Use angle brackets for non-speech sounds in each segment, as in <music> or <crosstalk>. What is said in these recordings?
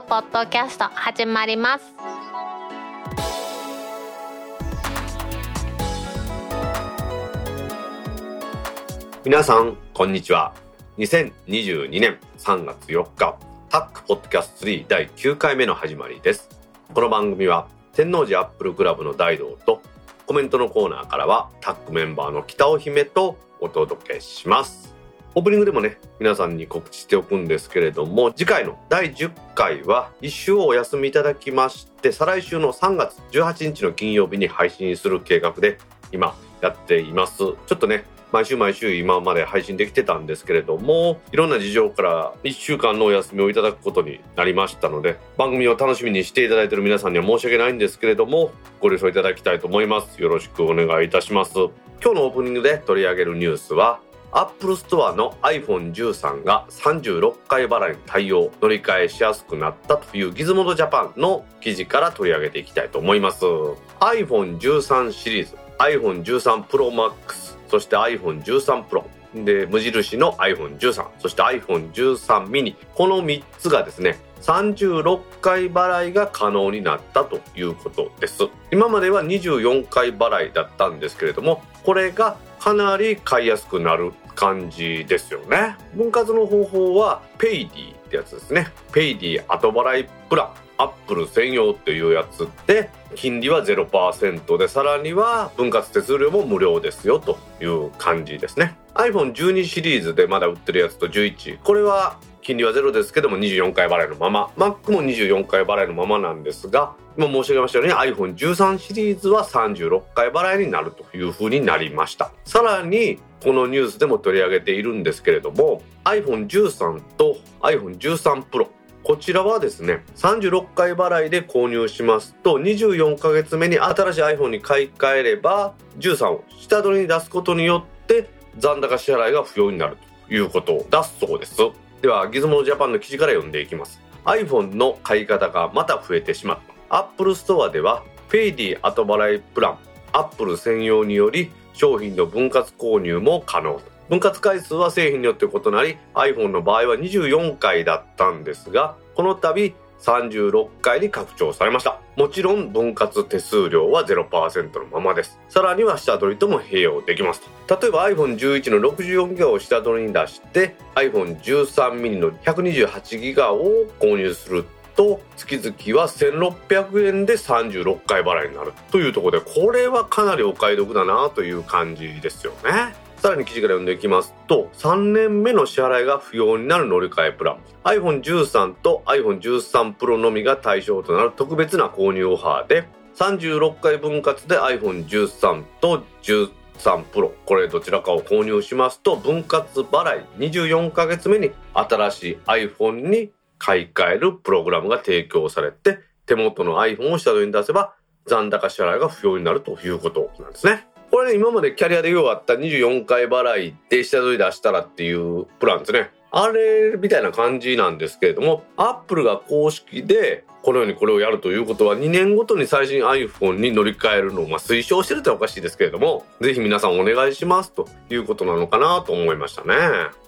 くポッドキャスト始まります。皆さんこんにちは。2022年3月4日タックポッドキャスト3第9回目の始まりです。この番組は天王寺アップルクラブの大道とコメントのコーナーからはタックメンバーの北尾姫とお届けします。オープニングでもね皆さんに告知しておくんですけれども次回の第10回は1週をお休みいただきまして再来週の3月18日の金曜日に配信する計画で今やっています。ちょっとね毎週毎週今まで配信できてたんですけれどもいろんな事情から1週間のお休みをいただくことになりましたので番組を楽しみにしていただいている皆さんには申し訳ないんですけれどもご了承いただきたいと思います。よろしくお願いいたします。今日のオープニングで取り上げるニュースはアップルストアの iPhone13 が36回払いに対応乗り換えしやすくなったというギズモードジャパンの記事から取り上げていきたいと思います。iPhone13 シリーズ iPhone13 Pro Max そして iPhone13 Pro で無印の iPhone13 そして iPhone13 mini この3つがですね36回払いが可能になったということです。今までは24回払いだったんですけれどもこれがかなり買いやすくなる感じですよね。分割の方法はペイディってやつですね。ペイディ後払いプラン。アップル専用っていうやつで金利は0%でさらには分割手数料も無料ですよという感じですね。iPhone12 シリーズでまだ売ってるやつと11これは金利はゼロですけども24回払いのまま。Mac も24回払いのままなんですが今申し上げましたように iPhone13 シリーズは36回払いになるというふうになりました。さらにこのニュースでも取り上げているんですけれども iPhone13 と iPhone13 Pro こちらはですね36回払いで購入しますと24ヶ月目に新しい iPhone に買い替えれば13を下取りに出すことによって残高支払いが不要になるということだそうです。ではギズモジャパンの記事から読んでいきます。iPhone の買い方がまた増えてしまった。Apple Store ではペイディ後払いプラン Apple 専用により商品の分割購入も可能分割回数は製品によって異なり iPhone の場合は24回だったんですがこの度36回に拡張されました。もちろん分割手数料は0%のままです。さらには下取りとも併用できます例えば iPhone11 の64ギガを下取りに出して iPhone13 mini の128ギガを購入すると月々は1600円で36回払いになるというところでこれはかなりお買い得だなという感じですよね。さらに記事から読んでいきますと3年目の支払いが不要になる乗り換えプラン iPhone13 と iPhone13 Pro のみが対象となる特別な購入オファーで36回分割で iPhone13 と13 Pro これどちらかを購入しますと分割払い24ヶ月目に新しい iPhone に買い替えるプログラムが提供されて手元の iPhone を下取りに出せば残高支払いが不要になるということなんですね。これ今までキャリアでようあった24回払いで下取り出したらっていうプランですね。あれみたいな感じなんですけれどもアップルが公式でこのようにこれをやるということは2年ごとに最新 iPhone に乗り換えるのを推奨してるっておかしいですけれどもぜひ皆さんお願いしますということなのかなと思いましたね。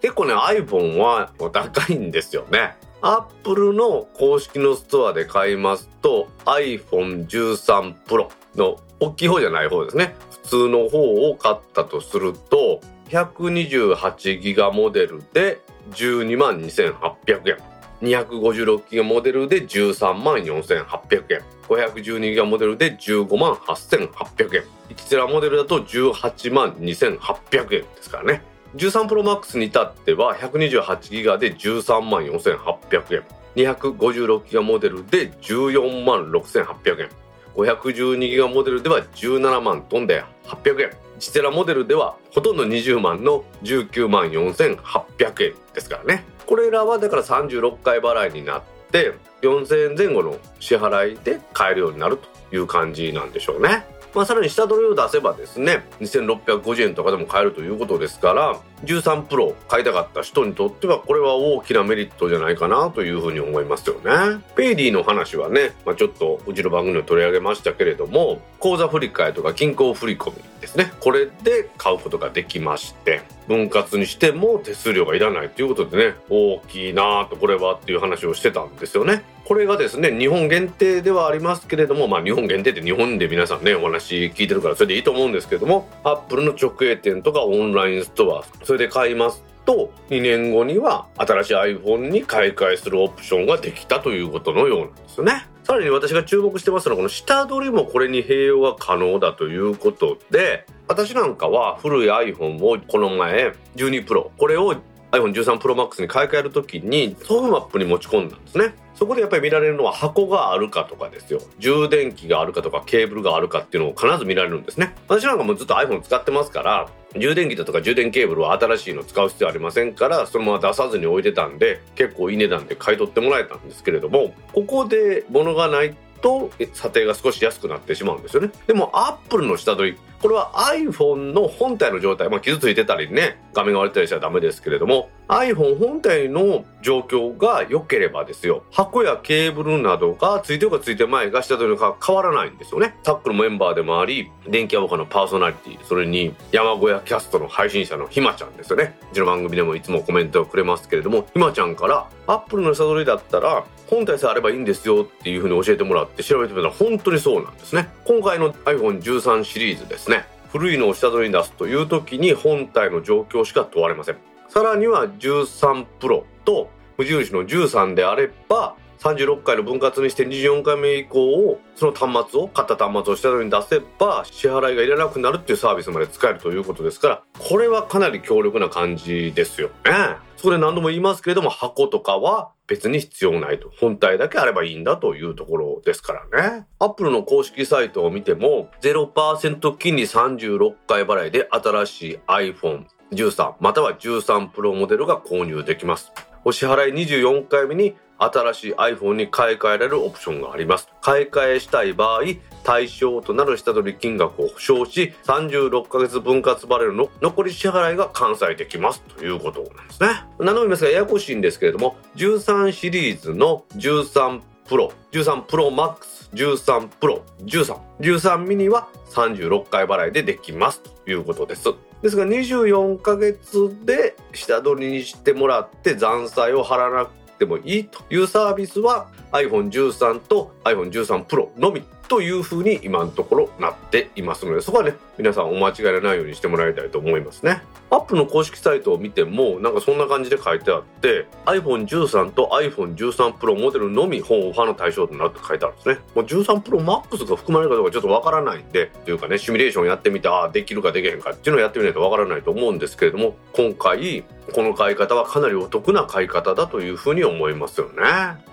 結構ね iPhone は高いんですよね。アップルの公式のストアで買いますと iPhone13 Pro の大きい方じゃない方ですね。通の方を買ったとすると128ギガモデルで12万2800円。256ギガモデルで13万4800円。512ギガモデルで15万8800円。1テラモデルだと18万2800円ですからね。13プロマックスに至っては128ギガで13万4800円。256ギガモデルで14万6800円。512ギガモデルでは17万飛んで800円。1テラモデルではほとんど20万の19万4800円ですからね。これらはだから36回払いになって4000円前後の支払いで買えるようになるという感じなんでしょうね。まあ、さらに下取りを出せばですね2650円とかでも買えるということですから13プロ買いたかった人にとってはこれは大きなメリットじゃないかなというふうに思いますよね。ペイディの話はね、まあ、ちょっとうちの番組を取り上げましたけれども口座振替とか銀行振込ですね。これで買うことができまして分割にしても手数料がいらないということでね大きいなぁとこれはっていう話をしてたんですよね。これがですね日本限定ではありますけれどもまあ日本限定って日本で皆さんねお話聞いてるからそれでいいと思うんですけれどもアップルの直営店とかオンラインストアそれで買いますと2年後には新しい iPhone に買い替えするオプションができたということのようなんですよね。さらに私が注目してますのはこの下取りもこれに併用が可能だということで私なんかは古い iPhone をこの前12 Pro これを iPhone13 Pro Max に買い替える時にソフマップに持ち込んだんですね。そこでやっぱり見られるのは箱があるかとかですよ。充電器があるかとかケーブルがあるかっていうのを必ず見られるんですね。私なんかもずっと iPhone 使ってますから充電器だとか充電ケーブルは新しいの使う必要ありませんからそのまま出さずに置いてたんで結構いい値段で買い取ってもらえたんですけれどもここで物がないと査定が少し安くなってしまうんですよね。でもアップルの下取りこれは iPhone の本体の状態、まあ、傷ついてたりね画面が割れたりしたらダメですけれども iPhone 本体の状況が良ければですよ箱やケーブルなどがついてるかついてないが下取りが変わらないんですよね。タックルメンバーでもあり電気アボカのパーソナリティそれに山小屋キャストの配信者のひまちゃんですよね。うちの番組でもいつもコメントをくれますけれどもひまちゃんからアップルの下取りだったら本体さえあればいいんですよっていうふうに教えてもらって調べてみたら本当にそうなんですね。今回の iPhone13 シリーズですね。古いのを下取りに出すという時に本体の状況しか問われません。さらには13プロと無印の13であれば36回の分割にして24回目以降をその端末を買った端末を下取りに出せば支払いがいらなくなるっていうサービスまで使えるということですからこれはかなり強力な感じですよ。ね。そこで何度も言いますけれども箱とかは別に必要ないと。本体だけあればいいんだというところですからね。アップルの公式サイトを見ても0%金利36回払いで新しい iPhone13 または13 Pro モデルが購入できます。お支払い24回目に新しい iPhone に買い替えられるオプションがあります。買い替えしたい場合対象となる下取り金額を保証し36ヶ月分割バレルの残り支払いが完済できます。ということなんですね。何度も言いますがややこしいんですけれども13シリーズの13プロ13プロマックス13プロ13 13ミニは36回払いでできます。ということです。ですが24ヶ月で下取りにしてもらって残債を払わなくてもいいというサービスは iPhone13 と iPhone13 Pro のみというふうに今のところなっていますのでそこはね皆さんお間違いないようにしてもらいたいと思いますねアップの公式サイトを見てもなんかそんな感じで書いてあって iPhone13 と iPhone13 Pro モデルのみ本オファーの対象となって書いてあるんですねもう13 Pro Max が含まれるかどうかちょっとわからないんでというかねシミュレーションやってみてああできるかできへんかっていうのをやってみないとわからないと思うんですけれども今回この買い方はかなりお得な買い方だというふうに思いますよね。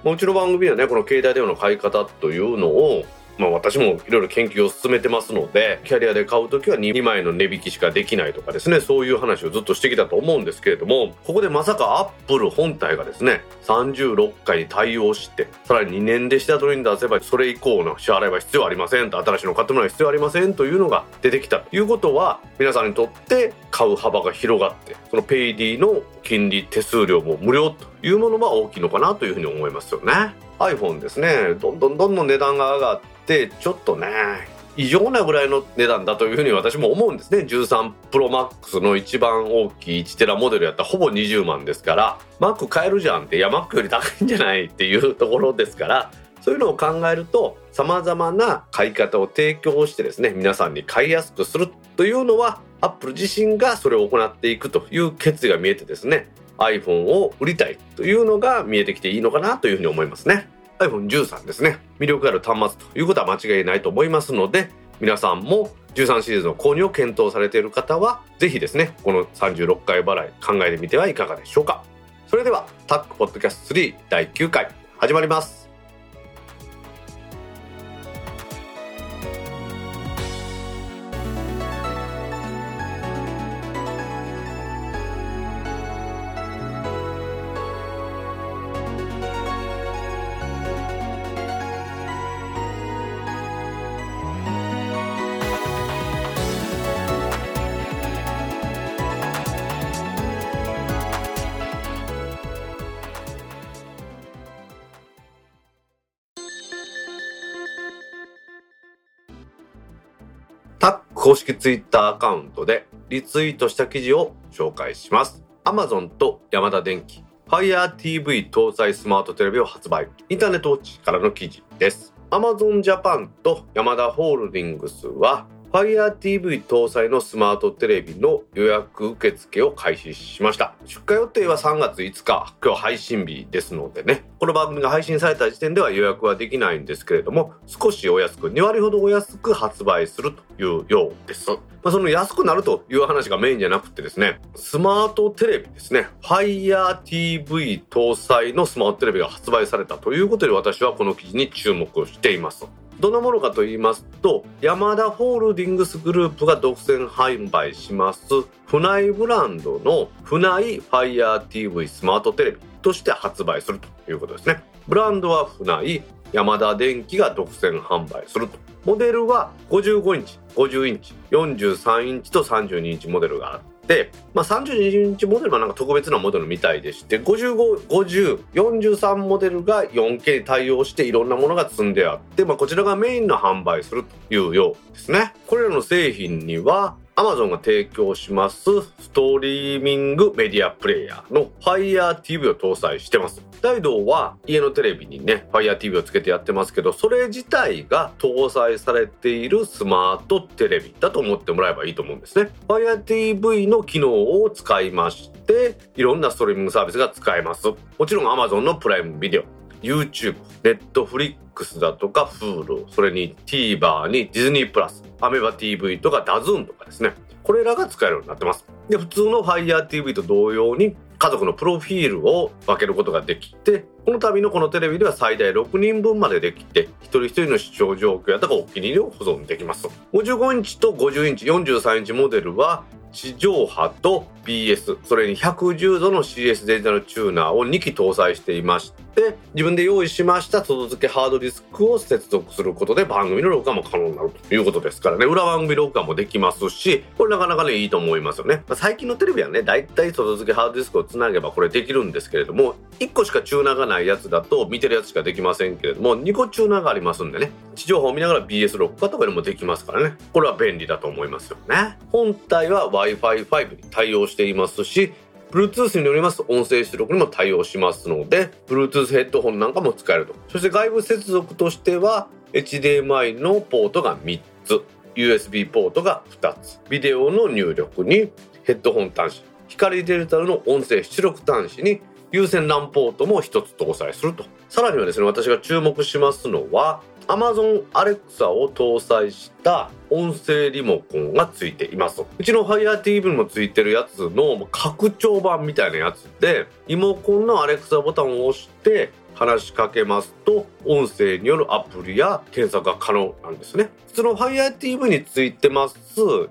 もちろん番組はねこの携帯電話の買い方というのをまあ私もいろいろ研究を進めてますので、キャリアで買う時は2枚の値引きしかできないとかですね、そういう話をずっとしてきたと思うんですけれども、ここでまさかアップル本体がですね、36回に対応して、さらに2年で下取りに出せば、それ以降の支払いは必要ありませんと、新しいの買ってもらう必要ありませんというのが出てきたということは、皆さんにとって買う幅が広がって、そのペイディの金利手数料も無料というものは大きいのかなというふうに思いますよね。iPhone ですね、どんどんどんどん値段が上がって、ちょっとね異常なぐらいの値段だというふうに私も思うんですね13プロマックスの一番大きい1テラモデルやったらほぼ20万ですからマック買えるじゃんっていやマックより高いんじゃないっていうところですからそういうのを考えると様々な買い方を提供してですね皆さんに買いやすくするというのはアップル自身がそれを行っていくという決意が見えてですね iPhone を売りたいというのが見えてきていいのかなというふうに思いますね。iPhone13 ですね。魅力ある端末ということは間違いないと思いますので皆さんも13シリーズの購入を検討されている方は是非ですねこの36回払い考えてみてはいかがでしょうか。それではタックポッドキャスト3第9回始まります。公式ツイッターアカウントでリツイートした記事を紹介します。Amazon とヤマダ電機 Fire TV 搭載スマートテレビを発売。インターネットウォッチからの記事です。Amazon Japan とヤマダホールディングスは Fire TV 搭載のスマートテレビの予約受付を開始しました。出荷予定は3月5日。今日配信日ですのでね。この番組が配信された時点では予約はできないんですけれども少しお安く2割ほどお安く発売するというようです。まあ、その安くなるという話がメインじゃなくてですね、スマートテレビですね、Fire TV 搭載のスマートテレビが発売されたということで私はこの記事に注目しています。どんなものかと言いますと、ヤマダホールディングスグループが独占販売します、船井ブランドの船井 Fire TV スマートテレビとして発売するということですね。ブランドは船井、ヤマダ電機が独占販売すると。モデルは55インチ、50インチ、43インチと32インチモデルがあっで、まあ、32インチモデルはなんか特別なモデルみたいでして55、50、43モデルが 4K に対応していろんなものが積んであって、まあ、こちらがメインの販売するというようですね。これらの製品には Amazon が提供しますストリーミングメディアプレイヤーの Fire TV を搭載してます。大道は家のテレビにね Fire TV をつけてやってますけどそれ自体が搭載されているスマートテレビだと思ってもらえばいいと思うんですね Fire TV の機能を使いましていろんなストリーミングサービスが使えますもちろん Amazon のプライムビデオ YouTube、Netflix x だとか Hulu、それに TVer に Disney プラス、アメバ TV とかダズーンとかですね。これらが使えるようになってます。で、普通の Fire TV と同様に家族のプロフィールを分けることができて、この度のこのテレビでは最大6人分までできて、一人一人の視聴状況やとかお気に入りを保存できます。55インチと50インチ、43インチモデルは地上波と BS それに110度の CS デジタルチューナーを2機搭載していまして自分で用意しました外付けハードディスクを接続することで番組の録画も可能になるということですからね。裏番組録画もできますしこれなかなかねいいと思いますよね、まあ、最近のテレビはねだいたい外付けハードディスクをつなげばこれできるんですけれども1個しかチューナーがないやつだと見てるやつしかできませんけれども2個チューナーがありますんでね。地上波を見ながら BS 録画とかでもできますからね。これは便利だと思いますよね。本体は Wi-Fi5 に対応していますし Bluetooth によります音声出力にも対応しますので Bluetooth ヘッドホンなんかも使えると。そして外部接続としては HDMI のポートが3つ USB ポートが2つビデオの入力にヘッドホン端子光デジタルの音声出力端子に有線 LAN ポートも1つ搭載すると。さらにはですね私が注目しますのは Amazon Alexa を搭載した音声リモコンがついています。うちの Fire TV にもついてるやつの拡張版みたいなやつでリモコンの Alexa ボタンを押して話しかけますと音声によるアプリや検索が可能なんですね。普通の Fire TV についてます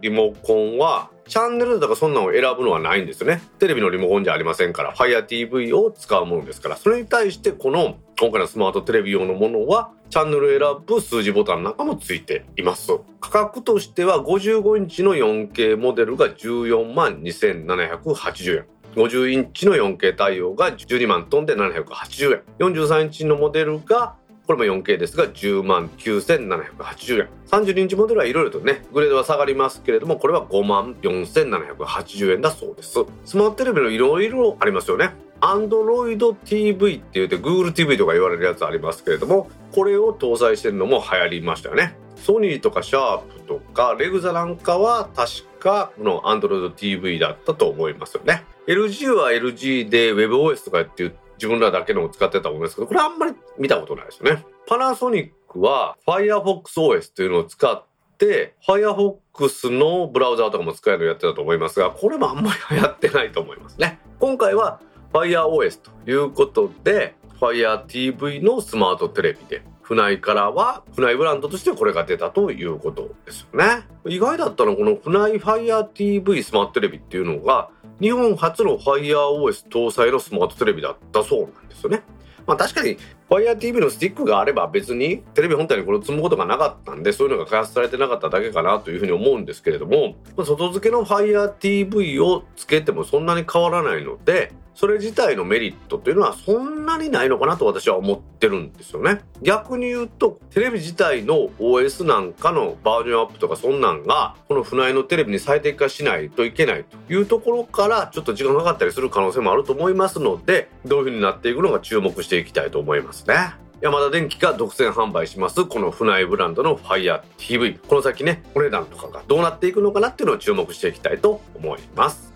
リモコンはチャンネルとかそんなのを選ぶのはないんですよね。テレビのリモコンじゃありませんから、Fire TV を使うものですから、それに対してこの今回のスマートテレビ用のものは、チャンネル選ぶ数字ボタンなんかもついています。価格としては55インチの 4K モデルが14万2780円。50インチの 4K 対応が12万トンで780円。43インチのモデルがこれも 4K ですが10万9780円。32インチモデルはいろいろとねグレードは下がりますけれどもこれは5万4780円だそうです。スマートテレビのいろいろありますよね。Android TV って言って Google TV とか言われるやつありますけれどもこれを搭載してるのも流行りましたよね。ソニーとかシャープとかレグザなんかは確かこの Android TV だったと思いますよね。LG は LG で WebOS とかっていう自分らだけのを使ってたものですけど、これあんまり見たことないですよね。パナソニックは Firefox OS っていうのを使って、Firefox のブラウザーとかも使えるのやってたと思いますが、これもあんまり流行ってないと思いますね。今回は FireOS ということで、Fire TV のスマートテレビで、船井からは船井ブランドとしてこれが出たということですよね。意外だったのはこの船井 Fire TV スマートテレビっていうのが日本初の FireOS 搭載のスマートテレビだったそうなんですよね。まあ確かに FireTV のスティックがあれば別にテレビ本体にこれを積むことがなかったんでそういうのが開発されてなかっただけかなというふうに思うんですけれども外付けの FireTV をつけてもそんなに変わらないのでそれ自体のメリットというのはそんなにないのかなと私は思ってるんですよね。逆に言うとテレビ自体の OS なんかのバージョンアップとかそんなんがこの船井のテレビに最適化しないといけないというところからちょっと時間がかかったりする可能性もあると思いますのでどういう風になっていくのか注目していきたいと思います。ね山田電機が独占販売しますこの船井ブランドの FireTV この先ねお値段とかがどうなっていくのかなっていうのを注目していきたいと思います。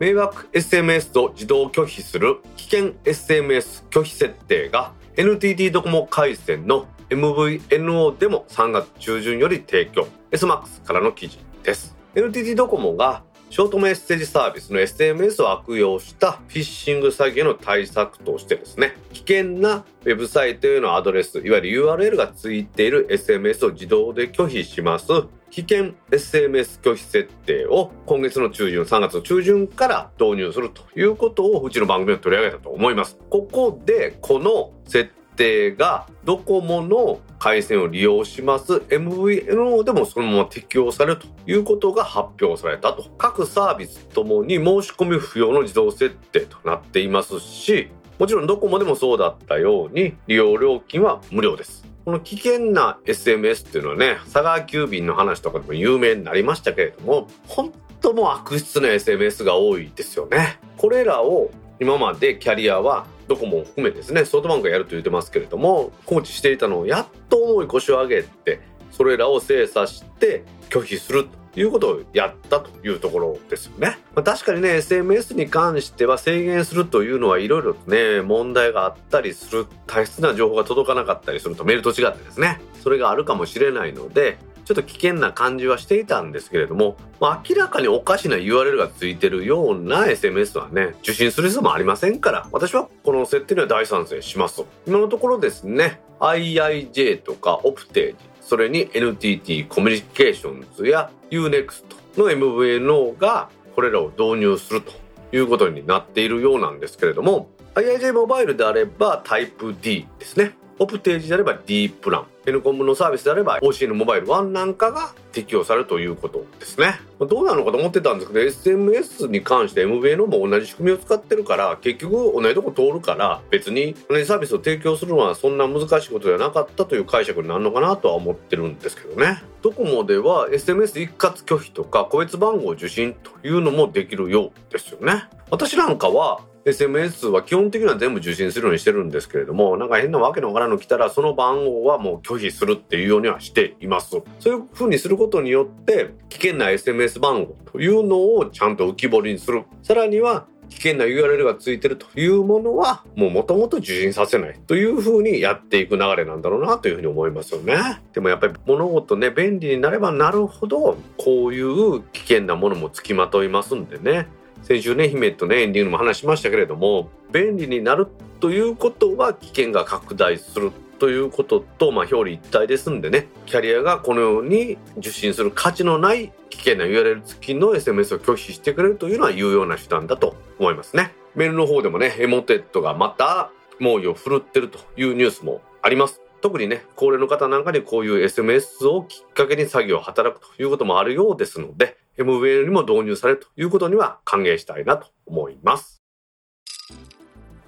迷惑 SMS を自動拒否する危険 SMS 拒否設定が NTT ドコモ回線の MVNO でも3月中旬より提供 SMAX からの記事です NTT ドコモがショートメッセージサービスの SMS を悪用したフィッシング詐欺への対策としてですね、危険なウェブサイトへのアドレス、いわゆる URL がついている SMS を自動で拒否します。危険 SMS 拒否設定を今月の中旬、3月の中旬から導入するということをうちの番組で取り上げたと思います。ここでこの設定がドコモの回線を利用します。MVNO でもそのまま適用されるということが発表されたと。各サービスともに申し込み不要の自動設定となっていますしもちろんドコモでもそうだったように利用料金は無料です。この危険な SMS っていうのはね佐川急便の話とかでも有名になりましたけれども本当も悪質な SMS が多いですよね。これらを今までキャリアはドコモを含めですねソフトバンクがやると言ってますけれども放置していたのをやっと重い腰を上げてそれらを精査して拒否すると。いうことをやったというところですよね。まあ、確かにね、SMS に関しては制限するというのはいろいろとね、問題があったりする、大切な情報が届かなかったりするとメールと違ってですね、それがあるかもしれないので、ちょっと危険な感じはしていたんですけれども、まあ、明らかにおかしな URL がついてるような SMS はね、受信する必要もありませんから、私はこの設定には大賛成しますと。今のところですね、IIJ とかオプテージ、それに NTT コミュニケーションズや UNEXT の MVNO がこれらを導入するということになっているようなんですけれども、IIJ モバイルであればタイプ D ですね。オプテージであれば D プラン N コムのサービスであれば OCN モバイル1なんかが適用されるということですね。どうなのかと思ってたんですけど SMS に関して MVNO も同じ仕組みを使ってるから結局同じとこ通るから別に同じサービスを提供するのはそんな難しいことではなかったという解釈になるのかなとは思ってるんですけどね。ドコモでは SMS 一括拒否とか個別番号受信というのもできるようですよね。私なんかは SMS は基本的には全部受信するようにしてるんですけれども、なんか変なわけのわからんの来たら、その番号はもう拒否するっていうようにはしています。そういう風にすることによって、危険な SMS 番号というのをちゃんと浮き彫りにする。さらには、危険な URL がついてるというものは、もう元々受信させないという風にやっていく流れなんだろうなというふうに思いますよね。でもやっぱり物事ね、便利になればなるほど、こういう危険なものもつきまといますんでね。先週ね姫とねエンディングも話しましたけれども便利になるということは危険が拡大するということと、まあ、表裏一体ですんでねキャリアがこのように受信する価値のない危険な URL 付きの SMS を拒否してくれるというのは有用な手段だと思いますね。メールの方でもねエモテットがまた猛威を振るってるというニュースもあります。特にね、高齢の方なんかにこういう SMS をきっかけに詐欺を働くということもあるようですので、MVN にも導入されるということには歓迎したいなと思います。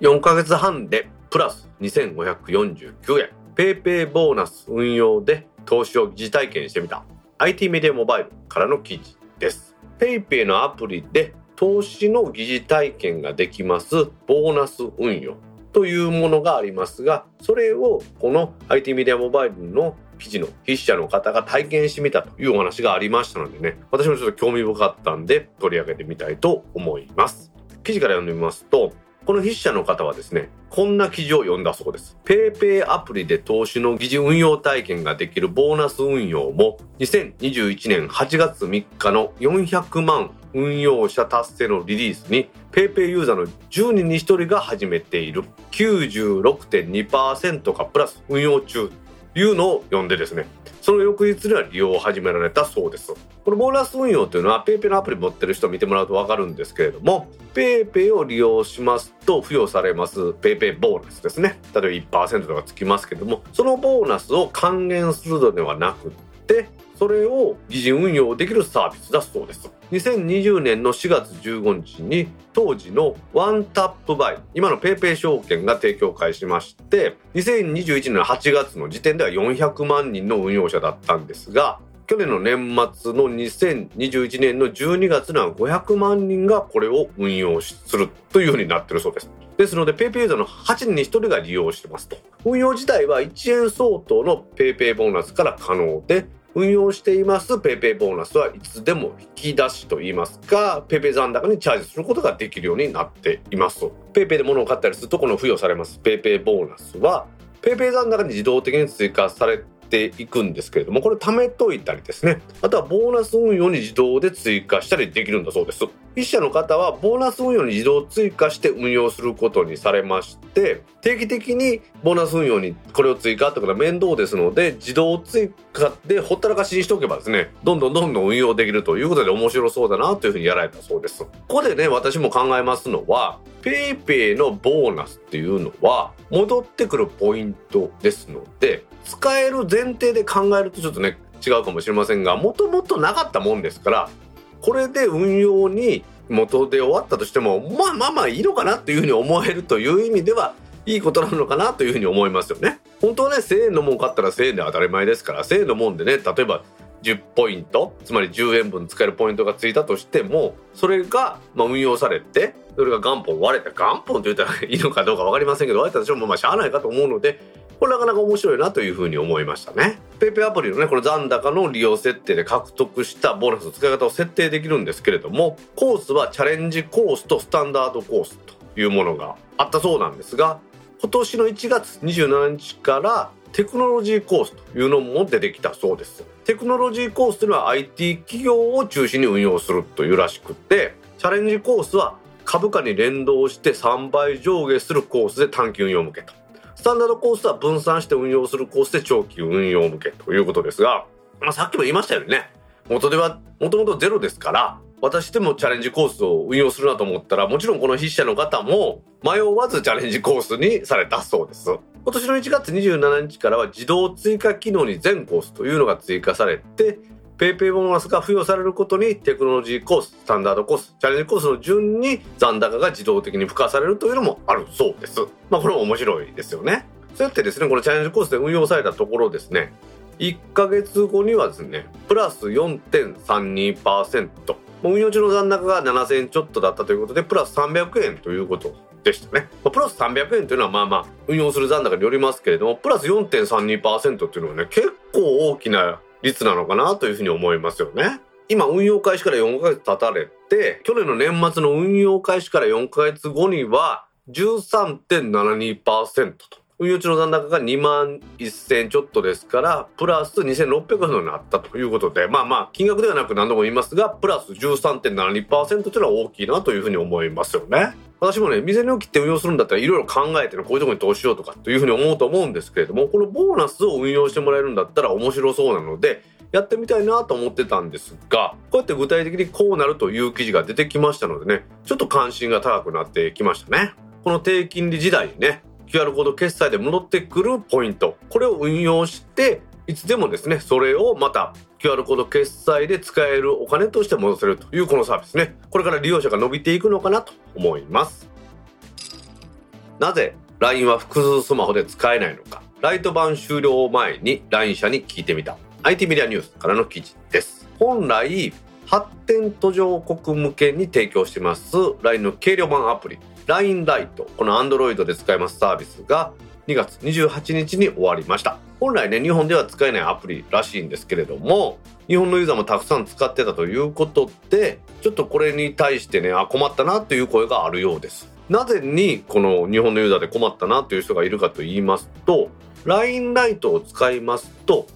4ヶ月半でプラス2549円。PayPay ボーナス運用で投資を疑似体験してみた IT メディアモバイルからの記事です。PayPay のアプリで投資の疑似体験ができますボーナス運用というものがありますが、それをこの IT メディアモバイルの記事の筆者の方が体験してみたというお話がありましたのでね、私もちょっと興味深かったんで取り上げてみたいと思います。記事から読んでみますと、この筆者の方はですね、こんな記事を読んだそうです。PayPay アプリで投資の疑似運用体験ができるボーナス運用も2021年8月3日の400万運用者達成のリリースに PayPay ユーザーの10人に1人が始めている96.2%がプラス運用中いうのを読んでですねその翌日には利用を始められたそうです。このボーナス運用というのは PayPay のアプリ持ってる人見てもらうと分かるんですけれども PayPay を利用しますと付与されます PayPay ボーナスですね。例えば1%とかつきますけどもそのボーナスを還元するのではなくってそれを擬人運用できるサービスだそうです2020年の4月15日に当時のワンタップバイ今の PayPay 証券が提供開始しまして2021年の8月の時点では400万人の運用者だったんですが去年の年末の2021年の12月には500万人がこれを運用するというふうになってるそうです。ですので PayPay ユーザーの8人に1人が利用してますと。運用自体は1円相当の PayPay ボーナスから可能で、運用しています。PayPay ボーナスはいつでも引き出しといいますか PayPay 残高にチャージすることができるようになっています。PayPay で物を買ったりするとこの付与されます。PayPay ボーナスは PayPay 残高に自動的に追加されていくんですけれどもこれ貯めといたりですね。あとはボーナス運用に自動で追加したりできるんだそうです。筆者の方はボーナス運用に自動追加して運用することにされまして定期的にボーナス運用にこれを追加ってことは面倒ですので自動追加でほったらかしにしておけばですねどんどんどんどん運用できるということで面白そうだなというふうにやられたそうです。ここでね私も考えますのは PayPay のボーナスっていうのは戻ってくるポイントですので使える前提で考えるとちょっとね違うかもしれませんがもともとなかったもんですからこれで運用に元で終わったとしてもまあまあまあいいのかなというふうに思えるという意味ではいいことなのかなというふうに思いますよね。本当はね1000円のもん買ったら1000円で当たり前ですから1000円のもんでね例えば10ポイントつまり10円分使えるポイントがついたとしてもそれがま運用されてそれが元本割れた元本と言ったらいいのかどうか分かりませんけど割れたとしてもまあしゃあないかと思うのでこれなかなか面白いなというふうに思いましたね。PayPay アプリのね、この残高の利用設定で獲得したボーナスの使い方を設定できるんですけれども、コースはチャレンジコースとスタンダードコースというものがあったそうなんですが、今年の1月27日からテクノロジーコースというのも出てきたそうです。テクノロジーコースというのは IT 企業を中心に運用するというらしくて、チャレンジコースは株価に連動して3倍上下するコースで短期運用向けと。スタンダードコースは分散して運用するコースで長期運用向けということですが、まあ、さっきも言いましたよね。元ではもともとゼロですから、私でもチャレンジコースを運用するなと思ったら、もちろんこの筆者の方も迷わずチャレンジコースにされたそうです。今年の1月27日からは自動追加機能に全コースというのが追加されて、PayPay ボーナスが付与されることにテクノロジーコース、スタンダードコース、チャレンジコースの順に残高が自動的に付加されるというのもあるそうです。まあこれも面白いですよね。そうやってですね、このチャレンジコースで運用されたところですね、1ヶ月後にはですね、プラス4.32%、運用中の残高が7000円ちょっとだったということで、プラス300円ということでしたね。プラス300円というのはまあまあ、運用する残高によりますけれども、プラス4.32%っていうのはね、結構大きな率なのかなというふうに思いますよね。今運用開始から4ヶ月経たれて、去年の年末の運用開始から4ヶ月後には13.72%と。運用中の残高が2万1000ちょっとですから、プラス2600円になったということで、まあまあ、金額ではなく何度も言いますが、プラス13.72%というのは大きいなというふうに思いますよね。私もね、店に置きって運用するんだったらいろいろ考えてね、こういうところに投資しようとかというふうに思うと思うんですけれども、このボーナスを運用してもらえるんだったら面白そうなので、やってみたいなと思ってたんですが、こうやって具体的にこうなるという記事が出てきましたのでね、ちょっと関心が高くなってきましたね。この低金利時代にね、QR コード決済で戻ってくるポイント、これを運用して、いつでもですね、それをまた QR コード決済で使えるお金として戻せるというこのサービスね、これから利用者が伸びていくのかなと思います。なぜ LINE は複数スマホで使えないのか、ライト版終了前に LINE 社に聞いてみた。IT メディアニュースからの記事です。本来、発展途上国向けに提供してます LINE の軽量版アプリ。LINE ライト。この Android で使えますサービスが2月28日に終わりました本来ね日本では使えないアプリらしいんですけれども日本のユーザーもたくさん使ってたということでちょっとこれに対してねあ困ったなという声があるようですなぜにこの日本のユーザーで困ったなという人がいるかと言いますと LINE ライトを使いますと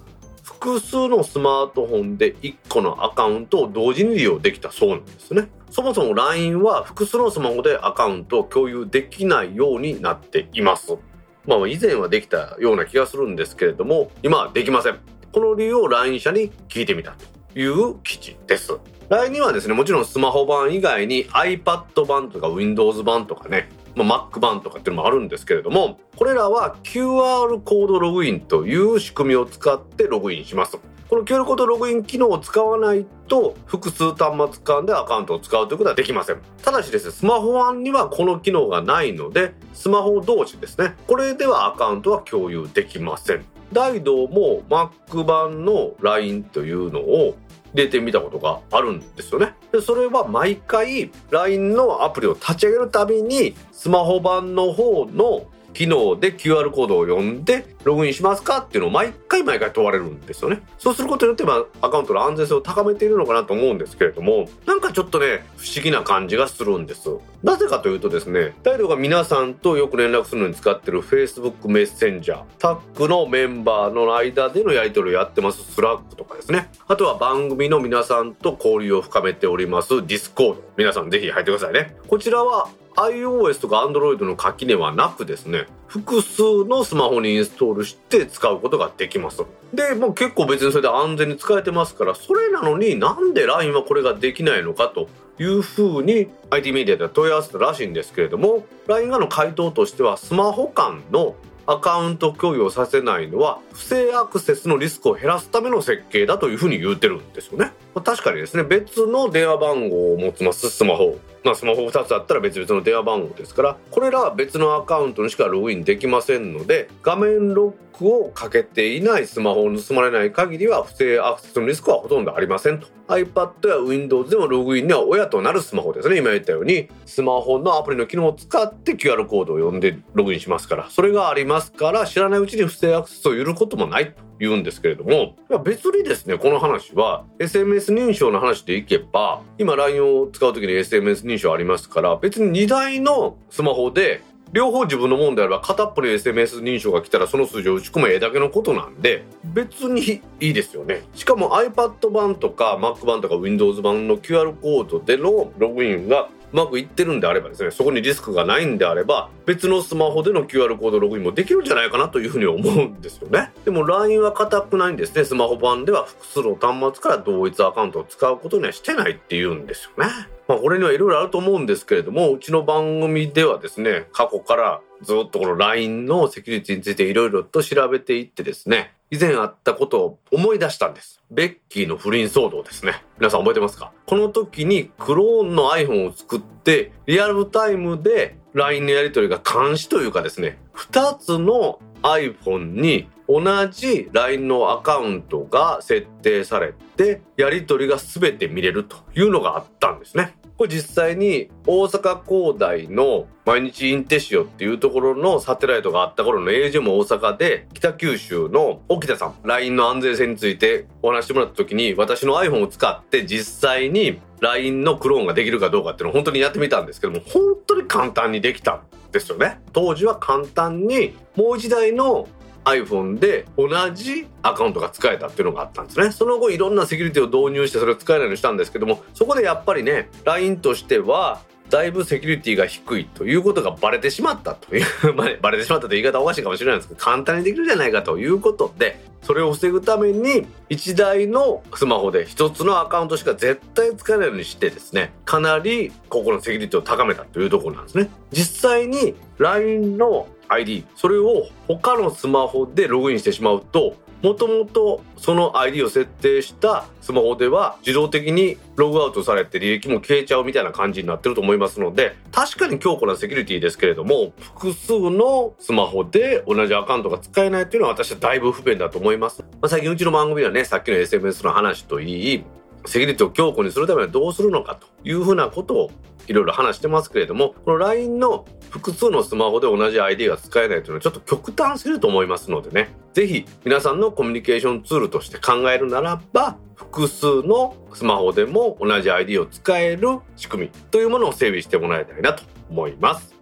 複数のスマートフォンで1個のアカウントを同時に利用できたそうなんですね。そもそも LINE は複数のスマホでアカウントを共有できないようになっています。まあ以前はできたような気がするんですけれども、今はできません。この理由を LINE 社に聞いてみたという記事です。LINE にはですね、もちろんスマホ版以外に iPad 版とか Windows 版とかね、まあ、Mac 版とかっていうのもあるんですけれどもこれらは QR コードログインという仕組みを使ってログインしますこの QR コードログイン機能を使わないと複数端末間でアカウントを使うということはできません。ただしですねスマホ版にはこの機能がないのでスマホ同士ですね。これではアカウントは共有できません。ダイドも Mac 版の LINE というのを入れてみたことがあるんですよね。でそれは毎回 LINE のアプリを立ち上げるたびにスマホ版の方の機能で QR コードを読んでログインしますかっていうのを毎回毎回問われるんですよね。そうすることによって、まあ、アカウントの安全性を高めているのかなと思うんですけれども、なんかちょっとね、不思議な感じがするんです。なぜかというとですね、態度が皆さんとよく連絡するのに使ってる Facebook メッセンジャー、タックのメンバーの間でのやり取りをやってます Slack とかですね。あとは番組の皆さんと交流を深めております Discord。皆さんぜひ入ってくださいね。こちらは iOS とか Android の垣根はなくですね複数のスマホにインストールして使うことができますでもう結構別にそれで安全に使えてますからそれなのになんで LINE はこれができないのかというふうに IT メディアでは問い合わせたらしいんですけれども LINE がの回答としてはスマホ間のアカウント共有をさせないのは不正アクセスのリスクを減らすための設計だというふうに言うてるんですよね。確かにですね別の電話番号を持ちますスマホ。まあ、スマホ2つあったら別々の電話番号ですからこれらは別のアカウントにしかログインできませんので画面ロックをかけていないスマホを盗まれない限りは不正アクセスのリスクはほとんどありませんと。iPad や Windows でもログインには親となるスマホですね。今言ったようにスマホのアプリの機能を使って QR コードを読んでログインしますからそれがありますから知らないうちに不正アクセスを許ることもないと。言うんですけれども別にですねこの話は SMS 認証の話でいけば今 LINE を使う時に SMS 認証ありますから別に2台のスマホで両方自分のもんであれば片っぽに SMS 認証が来たらその数字を打ち込めえだけのことなんで別にいいですよね。しかも iPad 版とか Mac 版とか Windows 版の QR コードでのログインがうまくいってるんであればですねそこにリスクがないんであれば別のスマホでの QR コードログインもできるんじゃないかなというふうに思うんですよね。でも LINE は固くないんですね。スマホ版では複数の端末から同一アカウントを使うことにはしてないっていうんですよね。まあこれにはいろいろあると思うんですけれどもうちの番組ではですね過去からずっとこの LINE のセキュリティについていろいろと調べていってですね以前あったことを思い出したんです。ベッキーの不倫騒動ですね。皆さん覚えてますか？この時にクローンの iPhone を作ってリアルタイムで LINE のやり取りが監視というかですね、2つの iPhone に同じ LINE のアカウントが設定されてやり取りが全て見れるというのがあったんですね。これ実際に大阪工大の毎日インテシオっていうところのサテライトがあった頃の AJ も大阪で北九州の沖田さん。LINE の安全性についてお話してもらった時に私の iPhone を使って実際に LINE のクローンができるかどうかっていうのを本当にやってみたんですけども本当に簡単にできたんですよね。当時は簡単にもう一台の iPhone で同じアカウントが使えたっていうのがあったんですね。その後いろんなセキュリティを導入してそれを使えないようにしたんですけどもそこでやっぱりね LINE としてはだいぶセキュリティが低いということがバレてしまったという <laughs> バレてしまったという言い方おかしいかもしれないんですけど簡単にできるじゃないかということでそれを防ぐために1台のスマホで1つのアカウントしか絶対使えないようにしてですねかなりここのセキュリティを高めたというところなんですね。実際に LINE の ID それを他のスマホでログインしてしまうともともとその ID を設定したスマホでは自動的にログアウトされて履歴も消えちゃうみたいな感じになってると思いますので確かに強固なセキュリティですけれども複数のスマホで同じアカウントが使えないっていうのは私はだいぶ不便だと思います、まあ、最近うちの番組はねさっきの SMS の話といいセキュリティを強固にするためにはどうするのかというふうなことをいろいろ話してますけれども、この LINE の複数のスマホで同じ ID が使えないというのはちょっと極端すぎると思いますのでね、ぜひ皆さんのコミュニケーションツールとして考えるならば、複数のスマホでも同じ ID を使える仕組みというものを整備してもらいたいなと思います。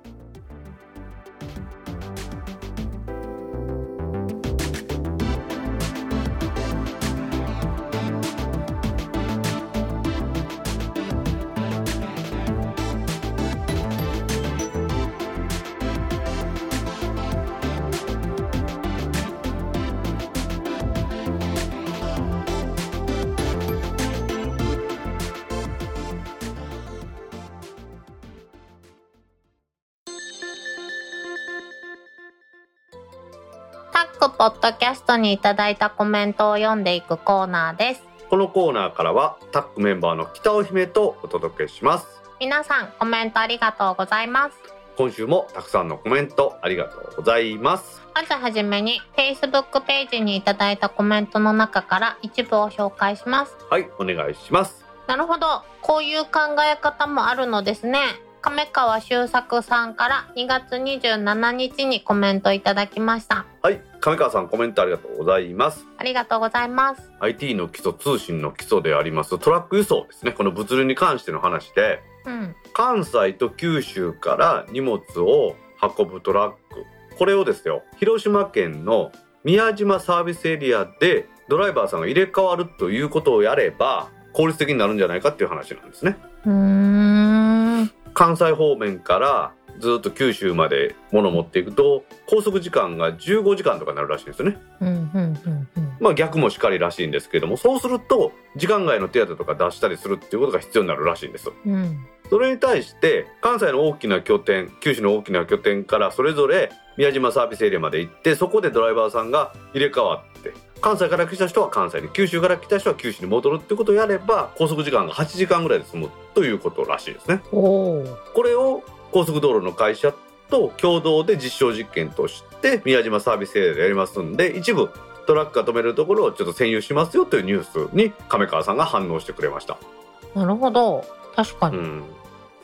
ポッドキャストにいただいたコメントを読んでいくコーナーです。このコーナーからはタックメンバーの北尾姫とお届けします。皆さんコメントありがとうございます。今週もたくさんのコメントありがとうございます。まずはじめに Facebook ページにいただいたコメントの中から一部を紹介します。はいお願いします。なるほど。こういう考え方もあるのですね亀川修作さんから2月27日にコメントいただきました。はい亀川さんコメントありがとうございます。ありがとうございます。IT の基礎通信の基礎でありますトラック輸送ですね。この物流に関しての話でうん。関西と九州から荷物を運ぶトラック。これをですよ広島県の宮島サービスエリアでドライバーさんが入れ替わるということをやれば効率的になるんじゃないかっていう話なんですね。うーん関西方面からずっと九州まで物を持っていくと高速時間が15時間とかになるらしいんですよね。うんうんうんうん。まあ逆もしかりらしいんですけどもそうすると時間外の手当とか出したりするっていうことが必要になるらしいんですうん。それに対して関西の大きな拠点九州の大きな拠点からそれぞれ宮島サービスエリアまで行ってそこでドライバーさんが入れ替わって関西から来た人は関西に九州から来た人は九州に戻るってことをやれば高速時間が8時間ぐらいで済むということらしいですね。これを高速道路の会社と共同で実証実験として宮島サービスエリアでやりますんで一部トラックが止めるところをちょっと占有しますよというニュースに亀川さんが反応してくれました。なるほど。確かに。うん。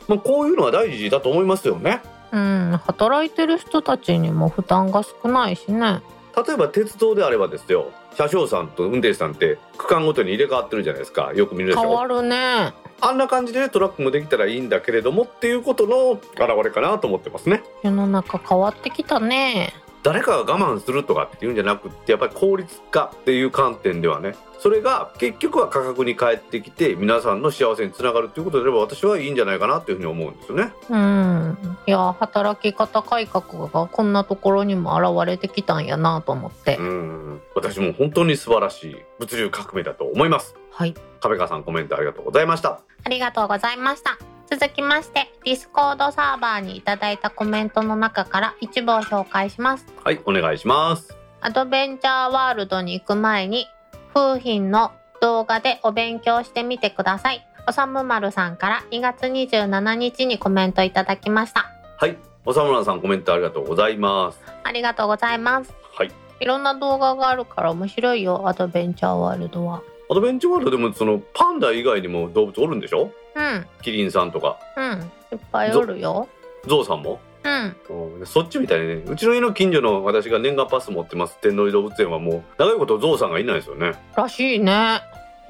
まあ、こういうのは大事だと思いますよね。うん。働いてる人たちにも負担が少ないしね。例えば鉄道であればですよ車掌さんと運転手さんって区間ごとに入れ替わってるじゃないですか。よく見るでしょ？変わるね。あんな感じでトラックもできたらいいんだけれどもっていうことの表れかなと思ってますね。世の中変わってきたね誰かが我慢するとかっていうんじゃなくってやっぱり効率化っていう観点ではね。それが結局は価格に返ってきて皆さんの幸せにつながるっていうことであれば私はいいんじゃないかなっていうふうに思うんですよね。うん。いや働き方改革がこんなところにも現れてきたんやなと思って、うん。私も本当に素晴らしい物流革命だと思います。はい。壁川さんコメントありがとうございました。ありがとうございました続きましてディスコードサーバーにいただいたコメントの中から一部を紹介します。はいお願いします。アドベンチャーワールドに行く前に風品の動画でお勉強してみてください。おさむまるさんから2月27日にコメントいただきました。はいおさむらさんコメントありがとうございます。ありがとうございます。はい。いろんな動画があるから面白いよアドベンチャーワールドは。アドベンチャーワールドでもそのパンダ以外にも動物おるんでしょ？うん。キリンさんとか。うん。いっぱいおるよ。ゾウさんも？うん。うん。そっちみたいにねうちの家の近所の私が年間パス持ってます。天王寺動物園はもう長いことゾウさんがいないですよね。らしいね。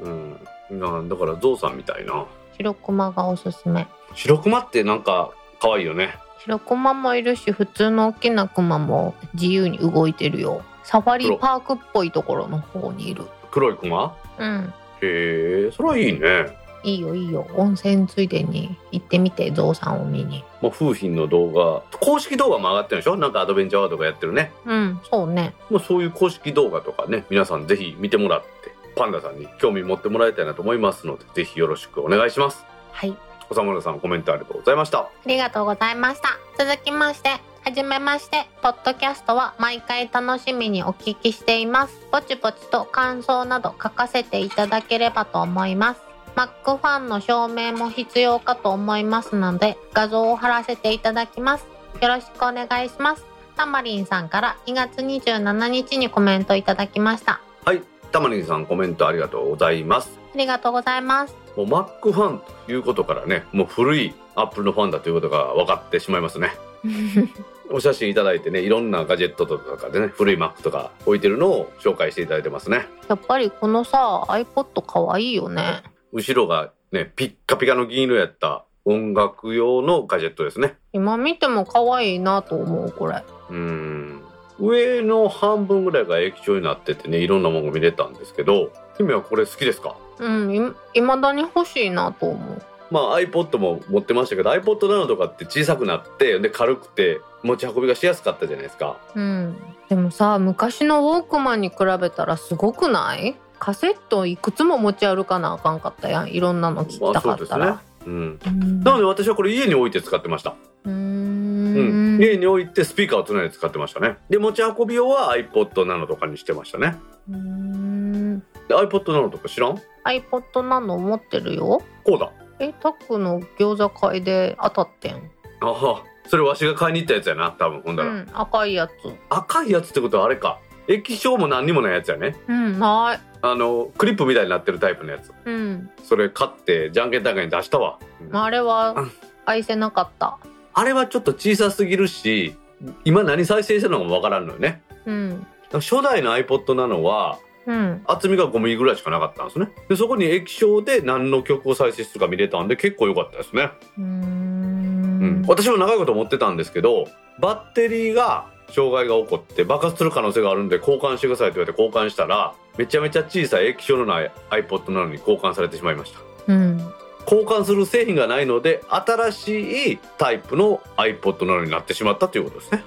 うん。なだからゾウさんみたいな。白クマがおすすめ。白クマってなんか可愛いよね。白クマもいるし普通の大きなクマも自由に動いてるよ。サファリパークっぽいところの方にいる。黒いクマうん。へえそれはいいねいいよいいよ。温泉ついでに行ってみてゾウさんを見に。もう風品の動画。公式動画も上がってるでしょ？なんかアドベンチャーワールドがやってるね。うんそうね。もうそういう公式動画とかね皆さんぜひ見てもらってパンダさんに興味持ってもらいたいなと思いますのでぜひよろしくお願いします。はい。おさむらさんコメントありがとうございました。ありがとうございました。続きましてはじめまして。ポッドキャストは毎回楽しみにお聞きしています。ぼちぼちと感想など書かせていただければと思います Mac ファンの証明も必要かと思いますので画像を貼らせていただきます。よろしくお願いします。タマリンさんから2月27日にコメントいただきました。はい。たまにさんコメントありがとうございます。ありがとうございます。もう Mac ファンということからねもう古い Apple のファンだということが分かってしまいますね。<laughs> お写真いただいてねいろんなガジェットとかでね古い Mac とか置いてるのを紹介していただいてますね。やっぱりこのさ iPod かわいいよね後ろがねピッカピカの銀色やった音楽用のガジェットですね。今見ても可愛いなと思うこれ。うん。上の半分ぐらいが液晶になっててねいろんなものが見れたんですけど姫はこれ好きですか？うんいまだに欲しいなと思う。まあ iPod も持ってましたけど iPod Nano とかって小さくなってで軽くて持ち運びがしやすかったじゃないですか。うん。でもさ昔のウォークマンに比べたらすごくない？カセットいくつも持ち歩かなあかんかったやん。いろんなの聞きたかったら、うんうん。なので私はこれ家に置いて使ってました。うーん。ん。家に置いてスピーカーをつないで使ってましたね。で持ち運び用は iPod なのとかにしてましたね。うーん。で iPod なのとか知らん？iPod なの持ってるよ。こうだ。えタックの餃子会で当たってん。ああそれわしが買いに行ったやつやな多分ほんだら、うん赤いやつ。赤いやつってことはあれか液晶も何にもないやつやね。うんはい。あのクリップみたいになってるタイプのやつ。うん。それ買ってじゃんけん大会に出したわ、うんあれはうん。愛せなかった。あれはちょっと小さすぎるし今何再生してるのかもわからんのよね。うん。初代の iPod なのはうん。厚みが5ミリぐらいしかなかったんですね。でそこに液晶で何の曲を再生するか見れたんで結構良かったですね、うーうん。ん私も長いこと思ってたんですけどバッテリーが障害が起こって爆発する可能性があるんで交換してくださいと言われて交換したらめちゃめちゃ小さい液晶のない iPod なのに交換されてしまいました。うん。交換する製品がないので新しいタイプの iPod なのになってしまったということですね、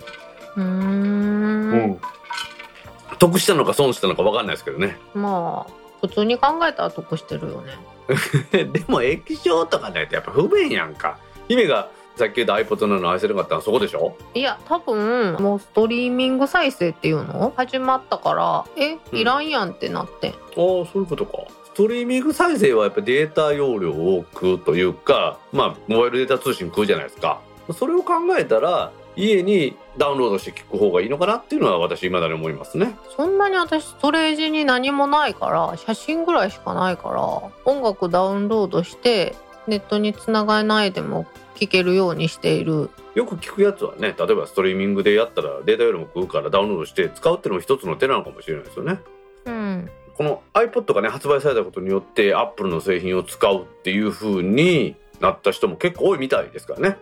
うーん。得したのか損したのか分かんないですけどね。まあ普通に考えたら得してるよね。<laughs> でも液晶とかないとやっぱ不便やんか。姫がさっき言った iPod なの愛せなかったのはそこでしょ？いや多分もうストリーミング再生っていうの？始まったから。え？うん。いらんやんってなって、ああそういうことか。ストリーミング再生はやっぱデータ容量を食うというかまあモバイルデータ通信食うじゃないですか。それを考えたら家にダウンロードして聞く方がいいのかなっていうのは私未だに思いますね。そんなに私ストレージに何もないから写真ぐらいしかないから音楽ダウンロードしてネットにつながないでも聴けるようにしている。よく聞くやつはね例えばストリーミングでやったらデータ容量も食うからダウンロードして使うっていうのも一つの手なのかもしれないですよね。うん。この iPod がね発売されたことによって Apple の製品を使うっていう風になった人も結構多いみたいですからね。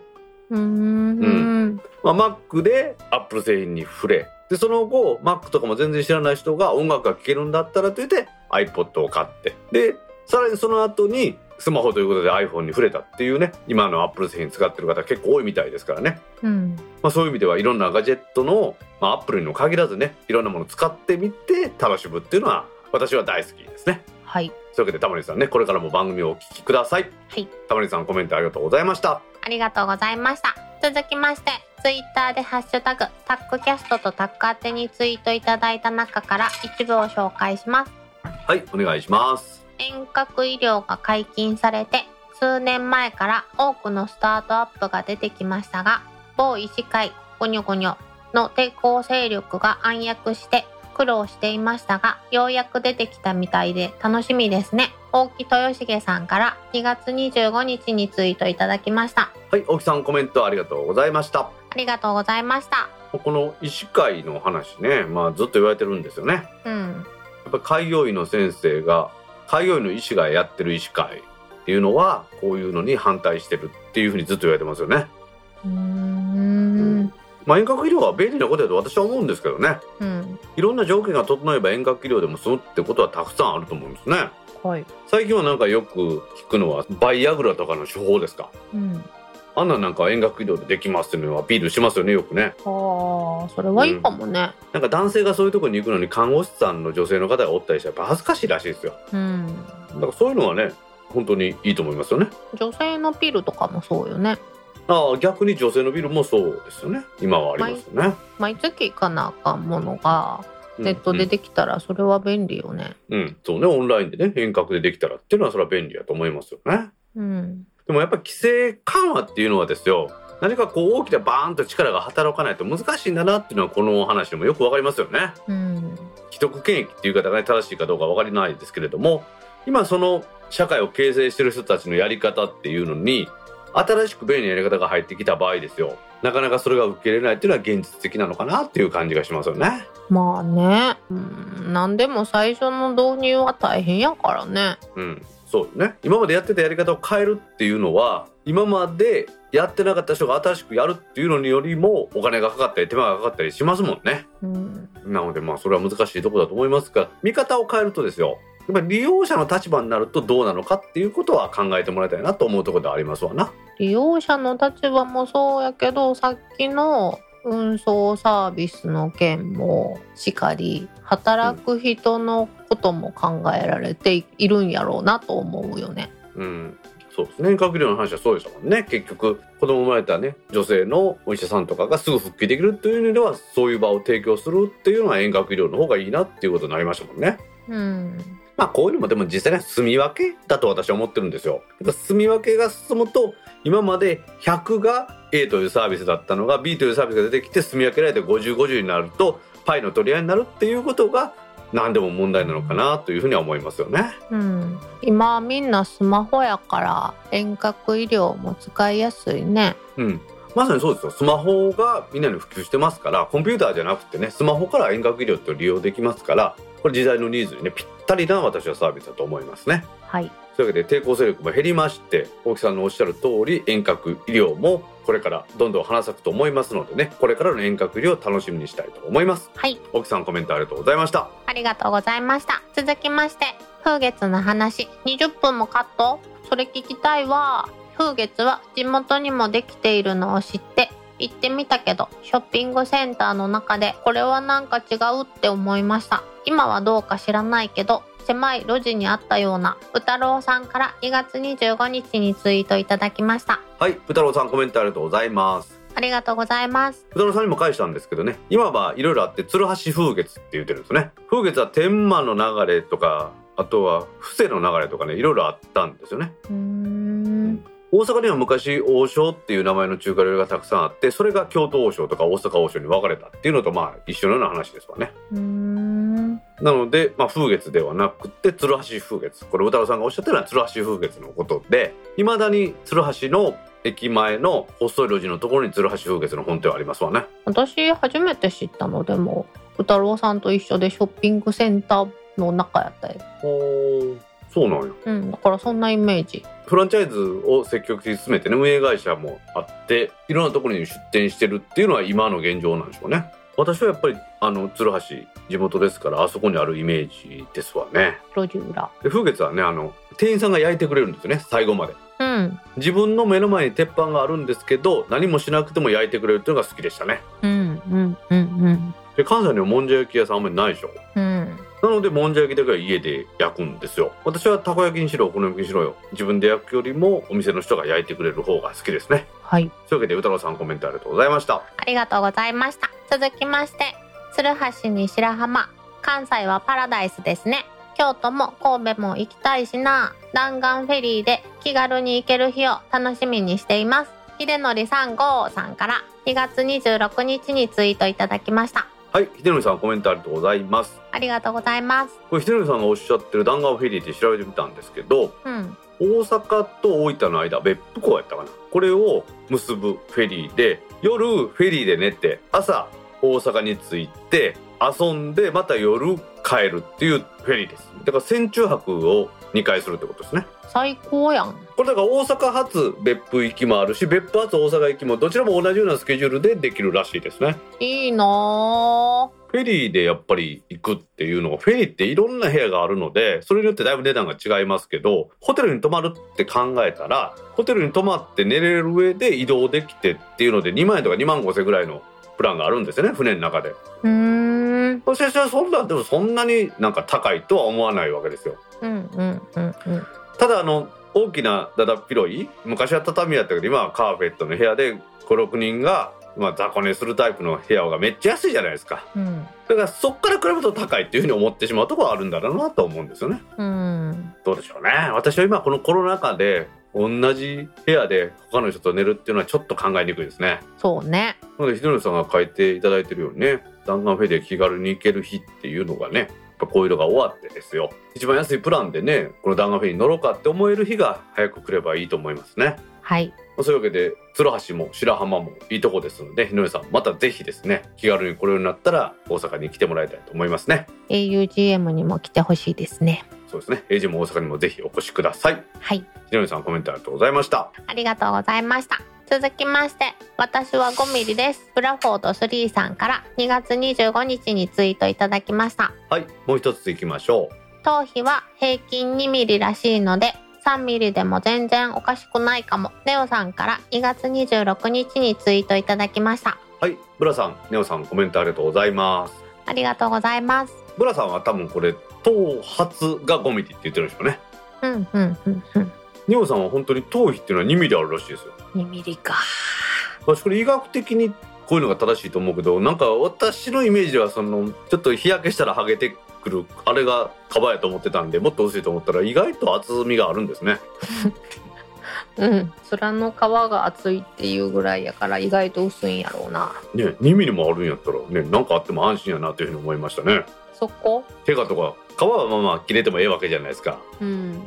うーん。まあ、Mac で Apple 製品に触れでその後 Mac とかも全然知らない人が音楽が聴けるんだったらと言って iPod を買って。でさらにその後にスマホということで iPhone に触れたっていうね今の Apple 製品使ってる方結構多いみたいですからね、うん。まあ、そういう意味ではいろんなガジェットの、まあ、Apple にも限らずねいろんなものを使ってみて楽しむっていうのは私は大好きですね。はい。というわけでタモリさんねこれからも番組をお聞きください。はい。タモリさんコメントありがとうございました。ありがとうございました。続きましてツイッターでハッシュタグタックキャストとタック宛てにツイートいただいた中から一部を紹介します。はいお願いします遠隔医療が解禁されて数年前から多くのスタートアップが出てきましたが某医師会ゴニョゴニョの抵抗勢力が暗躍して苦労していましたがようやく出てきたみたいで楽しみですね。大木豊重さんから2月25日にツイートいただきました。はい大木さんコメントありがとうございました。ありがとうございました。この医師会の話ね、まあ、ずっと言われてるんですよね。やうん。っぱり開業医の先生が開業医の医師がやってる医師会っていうのはこういうのに反対してるっていうふうにずっと言われてますよね。うーん。まあ、遠隔医療は便利なことだと私は思うんですけどね。うん。いろんな条件が整えば遠隔医療でも済むってことはたくさんあると思うんですね。はい。最近はなんかよく聞くのはバイアグラとかの処方ですか？うんあんなんなんか遠隔医療でできますっていうのはアピールしますよねよくね。ああそれはいいかもねなんか男性がそういうところに行くのに看護師さんの女性の方がおったりしてやっぱ恥ずかしいらしいですよ。うんだからそういうのはね本当にいいと思いますよね。女性のピルとかもそうよねああ逆に女性のビルもそうですよね今はありますよね。毎月行かなあかんものがうんネットでできたらそれは便利よねうん、うんそうねオンラインでね遠隔でできたらっていうのはそれは便利やと思いますよね。うんでもやっぱ規制緩和っていうのはですよ何かこう大きなバーンと力が働かないと難しいんだなっていうのはこのお話でもよくわかりますよね。うん既得権益っていう方がね正しいかどうかわかりないですけれども今その社会を形成してる人たちのやり方っていうのに新しく便利なやり方が入ってきた場合ですよなかなかそれが受け入れないっていうのは現実的なのかなっていう感じがしますよね。まあね。うん。何でも最初の導入は大変やからね。うん、そうね。今までやってたやり方を変えるっていうのは今までやってなかった人が新しくやるっていうのによりもお金がかかったり手間がかかったりしますもんね。うん。なのでまあそれは難しいところだと思いますが見方を変えるとですよやっぱり利用者の立場になるとどうなのかっていうことは考えてもらいたいなと思うところではありますわな。利用者の立場もそうやけどさっきの運送サービスの件もしかり働く人のことも考えられているんやろうなと思うよね。うん、そうですね遠隔医療の話はそうでしたもんね結局子供生まれたね女性のお医者さんとかがすぐ復帰できるという意味ではそういう場を提供するっていうのは遠隔医療の方がいいなっていうことになりましたもんねうんまあこういうのもでも実際には住み分けだと私は思ってるんですよ。住み分けが進むと今まで100が A というサービスだったのが B というサービスが出てきて住み分けられて5050になるとパイの取り合いになるっていうことが何でも問題なのかなというふうには思いますよね。うん、今みんなスマホやから遠隔医療も使いやすいねうん。まさにそうですよ。スマホがみんなに普及してますから、コンピューターじゃなくてね、スマホから遠隔医療って利用できますから、これ時代のニーズにね、ぴったりな私はサービスだと思いますね。はい。というわけで抵抗勢力も減りまして大木さんのおっしゃる通り遠隔医療もこれからどんどん花咲くと思いますのでねこれからの遠隔医療を楽しみにしたいと思います。はい。大木さんコメントありがとうございました。ありがとうございました。続きまして風月の話。20分もカット。それ聞きたいわ。風月は地元にもできているのを知って行ってみたけどショッピングセンターの中でこれはなんか違うって思いました。今はどうか知らないけど狭い路地にあったような宇太郎さんから2月25日にツイートいただきました。はい宇太郎さんコメントありがとうございます。ありがとうございます。宇太郎さんにも返したんですけどね。今はいろいろあって鶴橋風月って言ってるんですね。風月は天満の流れとかあとは布施の流れとかねいろいろあったんですよね。うーん大阪には昔王将っていう名前の中華料理がたくさんあってそれが京都王将とか大阪王将に分かれたっていうのとまあ一緒のような話ですわね。うーん。なので、まあ、風月ではなくて鶴橋風月。これ宇太郎さんがおっしゃってるのは鶴橋風月のことでいまだに鶴橋の駅前の細い路地のところに鶴橋風月の本店はありますわね。私初めて知ったのでも宇太郎さんと一緒でショッピングセンターの中やったよ。おそうなんや。うんだからそんなイメージ。フランチャイズを積極的に進めてね運営会社もあっていろんなところに出店してるっていうのは今の現状なんでしょうね。私はやっぱりあの鶴橋地元ですからあそこにあるイメージですわね。路地裏。で風月はねあの店員さんが焼いてくれるんですよね最後まで。うん。自分の目の前に鉄板があるんですけど何もしなくても焼いてくれるっていうのが好きでしたね。うんうんうんで関西にはもんじゃ焼き屋さんあんまりないでしょ。うんうんなのでもんじゃ焼きだけは家で焼くんですよ。私はたこ焼きにしろお好み焼きにしろよ。自分で焼くよりもお店の人が焼いてくれる方が好きですね。はい。というわけで宇太郎さんコメントありがとうございました。ありがとうございました。続きまして鶴橋に白浜。関西はパラダイスですね。京都も神戸も行きたいしな。弾丸フェリーで気軽に行ける日を楽しみにしています。秀則さん号さんから。2月26日にツイートいただきましたはい秀則さんコメントありがとうございます。ありがとうございます。これ秀則さんがおっしゃってる弾丸フェリーって調べてみたんですけどうん。大阪と大分の間別府港やったかな。これを結ぶフェリーで夜フェリーで寝て朝大阪に着いて遊んでまた夜帰るっていうフェリーです。だから船中泊を2回するってことですね。最高やん。これだから大阪発別府行きもあるし別府発大阪行きもどちらも同じようなスケジュールでできるらしいですね。いいなフェリーでやっぱり行くっていうのはフェリーっていろんな部屋があるのでそれによってだいぶ値段が違いますけどホテルに泊まるって考えたらホテルに泊まって寝れる上で移動できてっていうので2万円とか2万5千円ぐらいのプランがあるんですよね船の中で。うーん私はそんなでもそんなになんか高いとは思わないわけですよ。うんうんうんうんただあの大きなだだっ広い昔は畳やったけど今はカーペットの部屋で56人が、まあ、雑魚寝するタイプの部屋がめっちゃ安いじゃないですか。うんだからそっから比べると高いっていうふうに思ってしまうところはあるんだろうなと思うんですよね。うんどうでしょうね。私は今このコロナ禍で同じ部屋で他の人と寝るっていうのはちょっと考えにくいですね。そうねなので、ひとりさんが書いていただいてるようにね、弾丸フェリーで気軽に行ける日っていうのがね、やっぱこういうのが終わってですよ。一番安いプランでね、この弾丸フェリーに乗ろうかって思える日が早く来ればいいと思いますね。はいまあそういうわけで、鶴橋も白浜もいいとこですので、ひのりさん、またぜひですね、気軽に来れるようになったら、大阪に来てもらいたいと思いますね。augm にも来てほしいですねそうですね、エイジも大阪にもぜひお越しください。はいひのりさん、コメントありがとうございました。ありがとうございました。続きまして、私は5ミリです。ブラフォード3さんから2月25日にツイートいただきました。はい、もう一つ行きましょう。頭皮は平均2ミリらしいので、3ミリでも全然おかしくないかも。ネオさんから2月26日にツイートいただきました。はい、ブラさん、ネオさん、コメントありがとうございます。ありがとうございます。ブラさんは多分これ頭髪が5ミリって言ってるんでしょうね。うんうんうんうん。ニオさんは本当に頭皮っていうのは2ミリあるらしいですよ2ミリか私これ医学的にこういうのが正しいと思うけどなんか私のイメージではそのちょっと日焼けしたら剥げてくるあれがカバやと思ってたんでもっと薄いと思ったら意外と厚みがあるんですね。<laughs> うん。面の皮が厚いっていうぐらいやから意外と薄いんやろうな。ね2ミリもあるんやったらねなんかあっても安心やなというふうに思いましたね。そこ？手がとか皮はまあまあ切れてもええわけじゃないですか。うん。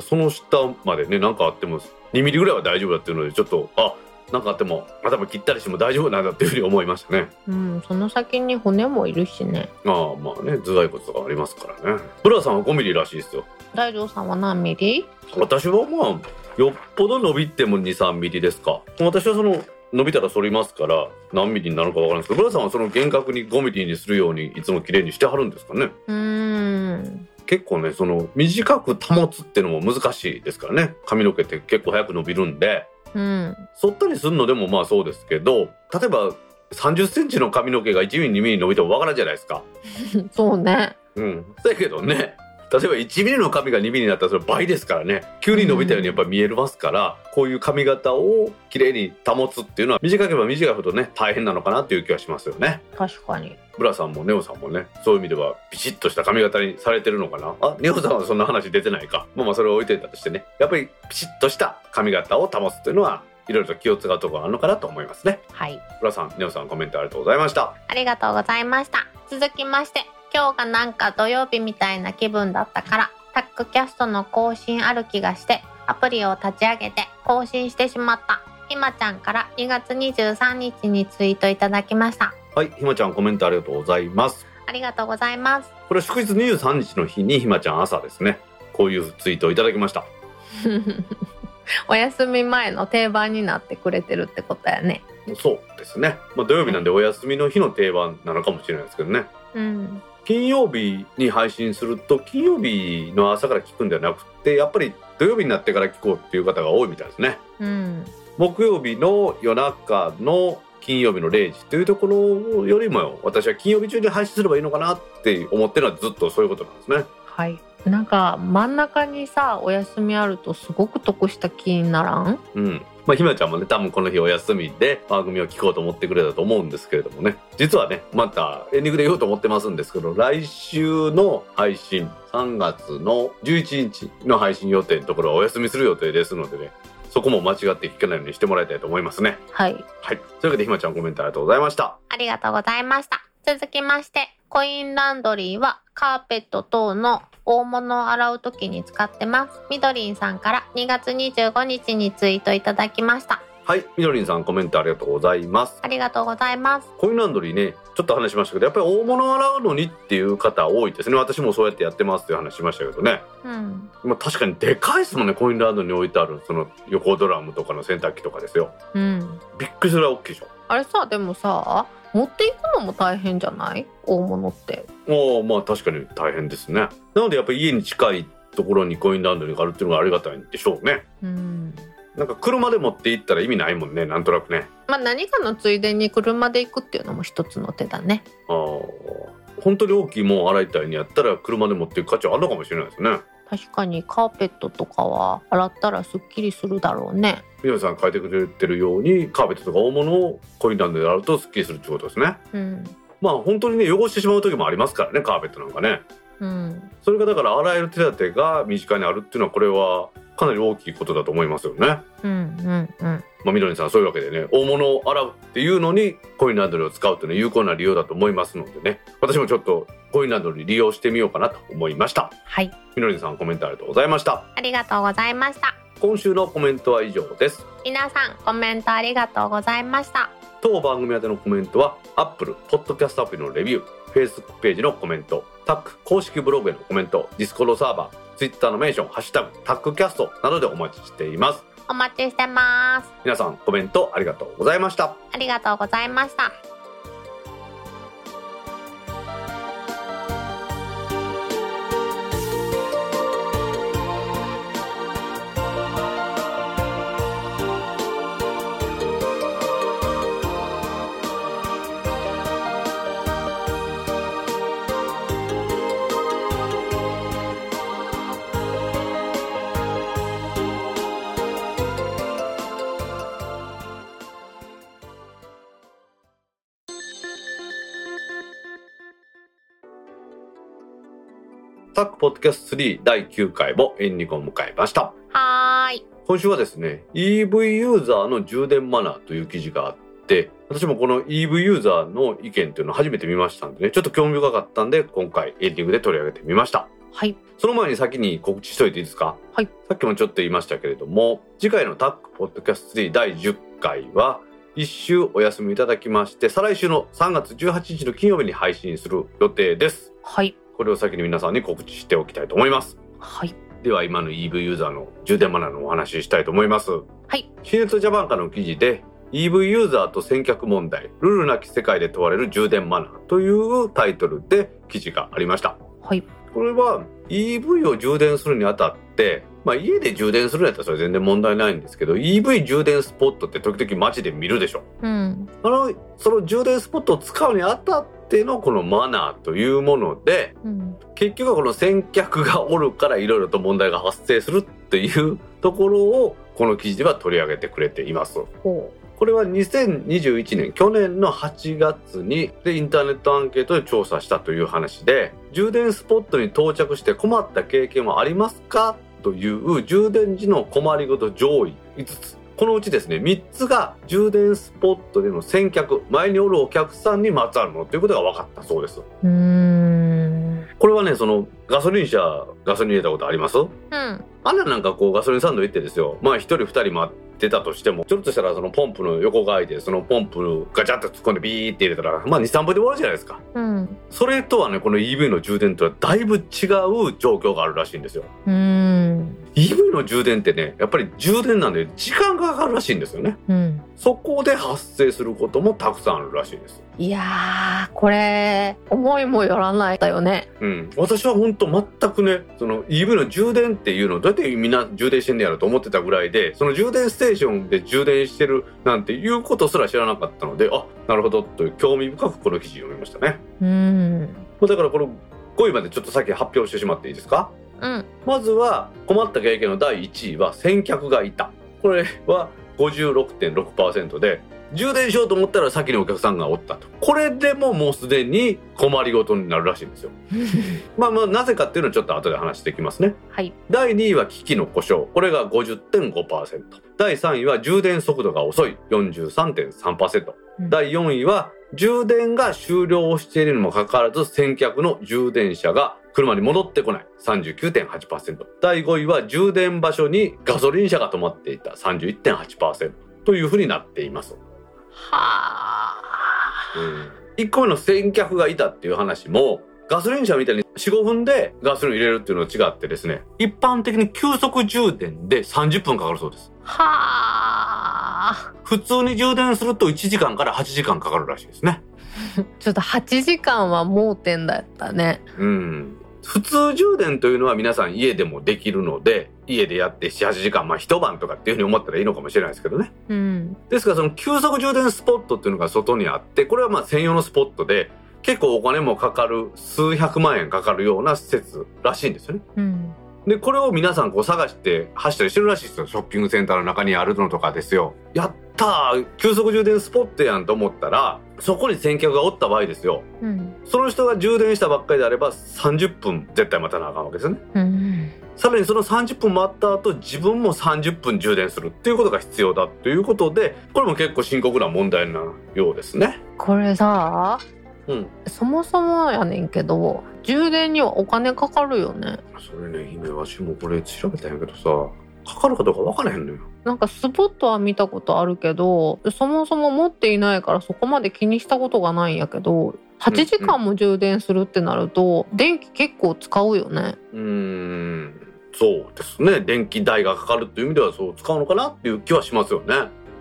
その下までね何かあっても2ミリぐらいは大丈夫だっていうのでちょっとあなんかあっても頭切ったりしても大丈夫なんだっていうふうに思いましたね。うんその先に骨もいるしね。ああまあね頭蓋骨とかありますからね。ブラさんは5ミリらしいですよ。大丈さんは何ミリ？私はまあよっぽど伸びても23ミリですか。私はその伸びたら反りますから何ミリになるかわからないですけどブラさんはその厳格に5ミリにするようにいつも綺麗にしてはるんですかね。うーん。結構ねその短く保つっていうのも難しいですからね。髪の毛って結構早く伸びるんでうん。剃ったりするのでもまあそうですけど例えば30センチの髪の毛が1ミリ2ミリ伸びてもわからんじゃないですか。<laughs> そうね。うん。だけどね例えば1ミリの髪が2ミリになったらそれ倍ですからね。急に伸びたようにやっぱり見えますから、こういう髪型をきれいに保つっていうのは短ければ短いほどね大変なのかなっていう気がしますよね。確かに。ブラさんもネオさんもねそういう意味ではビシッとした髪型にされてるのかな？あネオさんはそんな話出てないか。まあまあそれを置いといたとしてね。やっぱりビシッとした髪型を保つというのはいろいろと気を使うところがあるのかなと思いますね。はい。ブラさんネオさんコメントありがとうございました。ありがとうございました。続きまして今日がなんか土曜日みたいな気分だったからタックキャストの更新ある気がしてアプリを立ち上げて更新してしまった。ひまちゃんから2月23日にツイートいただきました。はいひまちゃんコメントありがとうございます。ありがとうございます。これは祝日23日の日にひまちゃん朝ですね。こういうツイートをいただきました。<laughs> お休み前の定番になってくれてるってことやね。そうですね、まあ、土曜日なんでお休みの日の定番なのかもしれないですけどね。うん金曜日に配信すると金曜日の朝から聞くんではなくてやっぱり土曜日になってから聞こうっていう方が多いみたいですね。うん。木曜日の夜中の金曜日の0時というところよりも私は金曜日中に配信すればいいのかなって思ってるのはずっとそういうことなんですね。はい。なんか真ん中にさお休みあるとすごく得した気にならん？うんまあひまちゃんもね多分この日お休みで番組を聞こうと思ってくれたと思うんですけれどもね。実はねまたエンディングで言おうと思ってますんですけど来週の配信3月の11日の配信予定のところはお休みする予定ですのでねそこも間違って聞かないようにしてもらいたいと思いますね。はい。はい。というわけでひまちゃんコメントありがとうございました。ありがとうございました。続きまして、コインランドリーはカーペット等の大物を洗う時に使ってます。みどりんさんから2月25日にツイートいただきました。はいみどりんさんコメントありがとうございますありがとうございます。コインランドリーねちょっと話しましたけどやっぱり大物を洗うのにっていう方多いですね私もそうやってやってますっていう話しましたけどねうん。まあ、確かにでかいですもんねコインランドリーに置いてあるその横ドラムとかの洗濯機とかですようん。びっくりするぐらい大きいでしょあれさ、でもさ、持っていくのも大変じゃない？大物って。おまあ確かに大変ですねなのでやっぱり家に近いところにコインランドリーがあるっていうのがありがたいんでしょうねうん。なんか車で持って行ったら意味ないもんねなんとなくねまあ何かのついでに車で行くっていうのも一つの手だね。あー本当に大きいもん洗いたいにやったら車で持っていく価値はあるのかもしれないですね確かにカーペットとかは洗ったらすっきりするだろうね。みどりさん書いてくれてるようにカーペットとか大物をコインランドで洗うとスッキリするってことですねうん。まあ本当にね汚してしまう時もありますからねカーペットなんかねうん。それがだから洗える手立てが身近にあるっていうのはこれはかなり大きいことだと思いますよね。うんうんうん。まあ、みどりさんそういうわけでね大物を洗うっていうのにコインランドリーを使うっていうのは有効な利用だと思いますのでね私もちょっとコインランドリー利用してみようかなと思いました。はい。みどりさんコメントありがとうございました。ありがとうございました。今週のコメントは以上です。皆さんコメントありがとうございました。当番組宛てのコメントは Apple Podcast アプリのレビュー Facebook ページのコメントタック公式ブログへのコメント Discord サーバー Twitter のメンション「ハッシュタグタックキャスト」などでお待ちしていますお待ちしてます。皆さんコメントありがとうございましたありがとうございました。ックポッドキャスト3第9回もエンディングを迎えました。はーい。今週はですね、EV ユーザーの充電マナーという記事があって、私もこの EV ユーザーの意見というのを初めて見ましたんでね、ちょっと興味深かったんで、今回エンディングで取り上げてみました。はい。その前に先に告知しといていいですか？はい。さっきもちょっと言いましたけれども、次回のタックポッドキャスト3第10回は、一週お休みいただきまして、再来週の3月18日の金曜日に配信する予定です。はい。これを先に皆さんに告知しておきたいと思います。はい。では今の EV ユーザーの充電マナーのお話ししたいと思います。はい。シネットジャパンからの記事で EV ユーザーと先客問題、ルールなき世界で問われる充電マナーというタイトルで記事がありました。はい。これは EV を充電するにあたって、まあ家で充電するんやったらそれ全然問題ないんですけど、EV 充電スポットって時々街で見るでしょ。うん。あの、その充電スポットを使うにあたってのこのマナーというもので、うん。結局はこの先客がおるからいろいろと問題が発生するっていうところをこの記事では取り上げてくれています。ほこれは2021年去年の8月にでインターネットアンケートで調査したという話で充電スポットに到着して困った経験はありますか？という充電時の困りごと上位5つこのうちですね3つが充電スポットでの先客前におるお客さんにまつわるものということが分かったそうです。これはねそのガソリン車ガソリン入れたことあります？うん。あんななんかこうガソリンスタンド行ってですよまあ一人二人待ってたとしてもちょっとしたらそのポンプの横が開いてそのポンプガチャッと突っ込んでビーって入れたらまあ23分で終わるじゃないですかうん。それとはねこの EV の充電とはだいぶ違う状況があるらしいんですようーん。EV の充電ってねやっぱり充電なんで時間がかかるらしいんですよねうん。そこで発生することもたくさんあるらしいですいやー、これ、思いもよらないだよね。うん、私は本当全くねその EV の充電っていうのをどうやってみんな充電してんねやろと思ってたぐらいでその充電ステーションで充電してるなんていうことすら知らなかったのであなるほどという興味深くこの記事読みましたねうん。だからこの5位までちょっと先発表してしまっていいですか？うん。まずは困った経験の第1位は先客がいた。これは56.6%で充電しようと思ったら先にお客さんがおったと。これでももうすでに困りごとになるらしいんですよ。<laughs> まあまあなぜかっていうのをちょっと後で話していきますね。はい。第2位は機器の故障。これが50.5%第3位は充電速度が遅い。43.3%うん。第4位は充電が終了しているにもかかわらず先客の充電車が車に戻ってこない。39.8%第5位は充電場所にガソリン車が止まっていた。31.8%というふうになっています。は1個目の先客がいたっていう話もガソリン車みたいに45分でガソリン入れるっていうのは違ってですね一般的に急速充電で30分かかるそうです。ー。は普通に充電すると1時間から8時間かかるらしいですね。ー。<laughs> ちょっと8時間は盲点だったね。うん普通充電というのは皆さん家でもできるので家でやって78時間まあ一晩とかっていうふうに思ったらいいのかもしれないですけどねうん。ですからその急速充電スポットっていうのが外にあってこれはまあ専用のスポットで結構お金もかかる数百万円かかるような施設らしいんですよねうん。でこれを皆さんこう探して走ったりしてるらしいですよ。ショッピングセンターの中にあるのとかですよ。やったー。急速充電スポットやんと思ったらそこに先客がおった場合ですよ。うん。その人が充電したばっかりであれば30分絶対待たなあかんわけですよね。うん。さらにその30分待った後自分も30分充電するっていうことが必要だということでこれも結構深刻な問題なようですね。これさ、うん。そもそもやねんけど、充電にはお金かかるよね。それね姫わしもこれ調べたんやけどさかかるかどうか分からへんのよなんかスポットは見たことあるけど、そもそも持っていないからそこまで気にしたことがないんやけど、8時間も充電するってなると、電気結構使うよね。うーんそうですね電気代がかかるっていう意味ではそう使うのかなっていう気はしますよね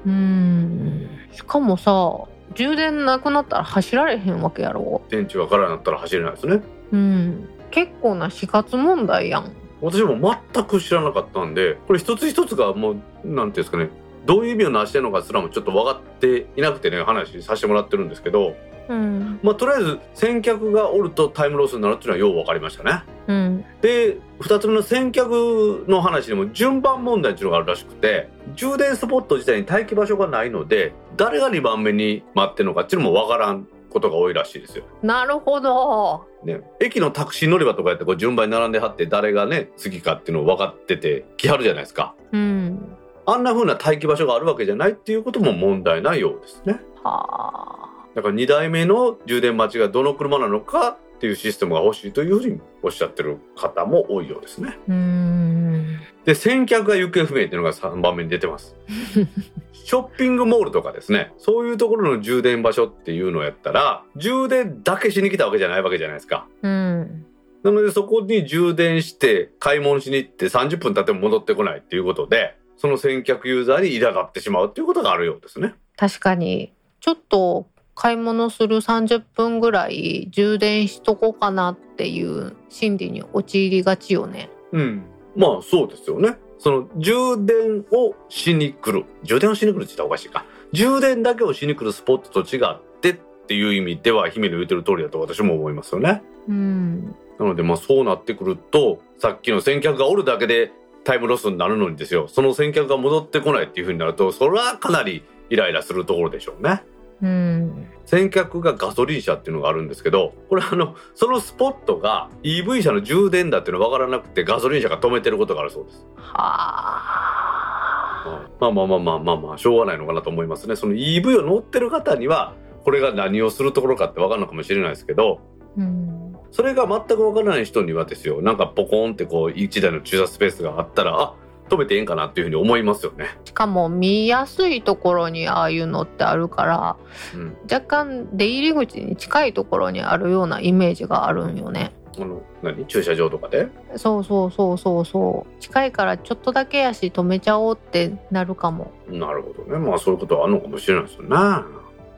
うーん。しかもさ、充電なくなったら走られへんわけやろ。電池が空になったら走れないですねうん。結構な死活問題やん。私も全く知らなかったんでこれ一つ一つがもうなんていうんですかねどういう意味をなしてるのかすらもちょっと分かっていなくてね話させてもらってるんですけどうん。まあとりあえず先客がおるとタイムロスになるっていうのはよう分かりましたねうん。で2つ目の先客の話でも順番問題っていうのがあるらしくて充電スポット自体に待機場所がないので誰が2番目に待ってるのかっていうのも分からんことが多いらしいですよ。なるほど。ね、駅のタクシー乗り場とかやってこう順番に並んではって誰がね次かっていうのを分かってて来はるじゃないですか。うん。あんな風な待機場所があるわけじゃないっていうことも問題ないようですね。はあ。だから2台目の充電待ちがどの車なのかっていうシステムが欲しいというふうにおっしゃってる方も多いようですね。で、先客が行方不明っていうのが3番目に出てます。<laughs> ショッピングモールとかですね、そういうところの充電場所っていうのをやったら、充電だけしに来たわけじゃないわけじゃないですか。うん。なのでそこに充電して買い物しに行って30分経っても戻ってこないっていうことで、その先客ユーザーに苛立ってしまうっていうことがあるようですね。確かに、ちょっと買い物する30分ぐらい充電しとこうかなっていう心理に陥りがちよね。うん。まあそうですよね。その充電をしに来る。充電をしに来るって言ったらおかしいか。充電だけをしに来るスポットと違ってっていう意味では姫の言ってる通りだと私も思いますよね。うん。なのでまあそうなってくると、さっきの先客がおるだけでタイムロスになるのにですよ。その先客が戻ってこないっていう風になると、それはかなりイライラするところでしょうね。うん。先客がガソリン車っていうのがあるんですけど、これあの、そのスポットが EV 車の充電だっていうの分からなくてガソリン車が止めてることがあるそうです。はあ。まあまあまあまあまあまあ、しょうがないのかなと思いますね。その EV を乗ってる方には、これが何をするところかって分かるのかもしれないですけど、うん。それが全く分からない人にはですよ、なんかポコーンってこう、一台の駐車スペースがあったら、あ、止めてええんかなっていうふうに思いますよね。しかも見やすいところにああいうのってあるから、うん。若干出入り口に近いところにあるようなイメージがあるんよね。あの、何？駐車場とかで？そうそうそうそうそう。近いからちょっとだけやし止めちゃおうってなるかも。なるほどね。まあそういうことはあるのかもしれないですよね。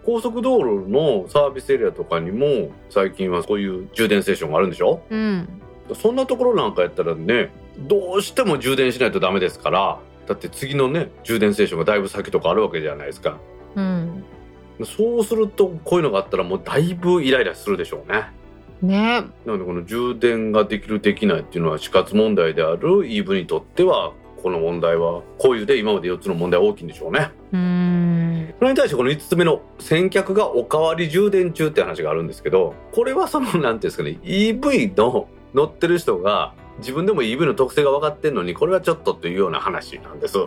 高速道路のサービスエリアとかにも最近はこういう充電ステーションがあるんでしょ？うん。そんなところなんかやったらね、どうしても充電しないとダメですから、だって次のね、充電ステーションがだいぶ先とかあるわけじゃないですか。うん。そうすると、こういうのがあったらもうだいぶイライラするでしょうね。ねなのでこの充電ができるできないっていうのは死活問題である EV にとっては、この問題は、こういうで今まで4つの問題は大きいんでしょうね。うーん。それに対してこの5つ目の先客がおかわり充電中って話があるんですけど、これはその、なんていうんですかね、EV の乗ってる人が自分でも EV の特性が分かってんのに、これはちょっとというような話なんです。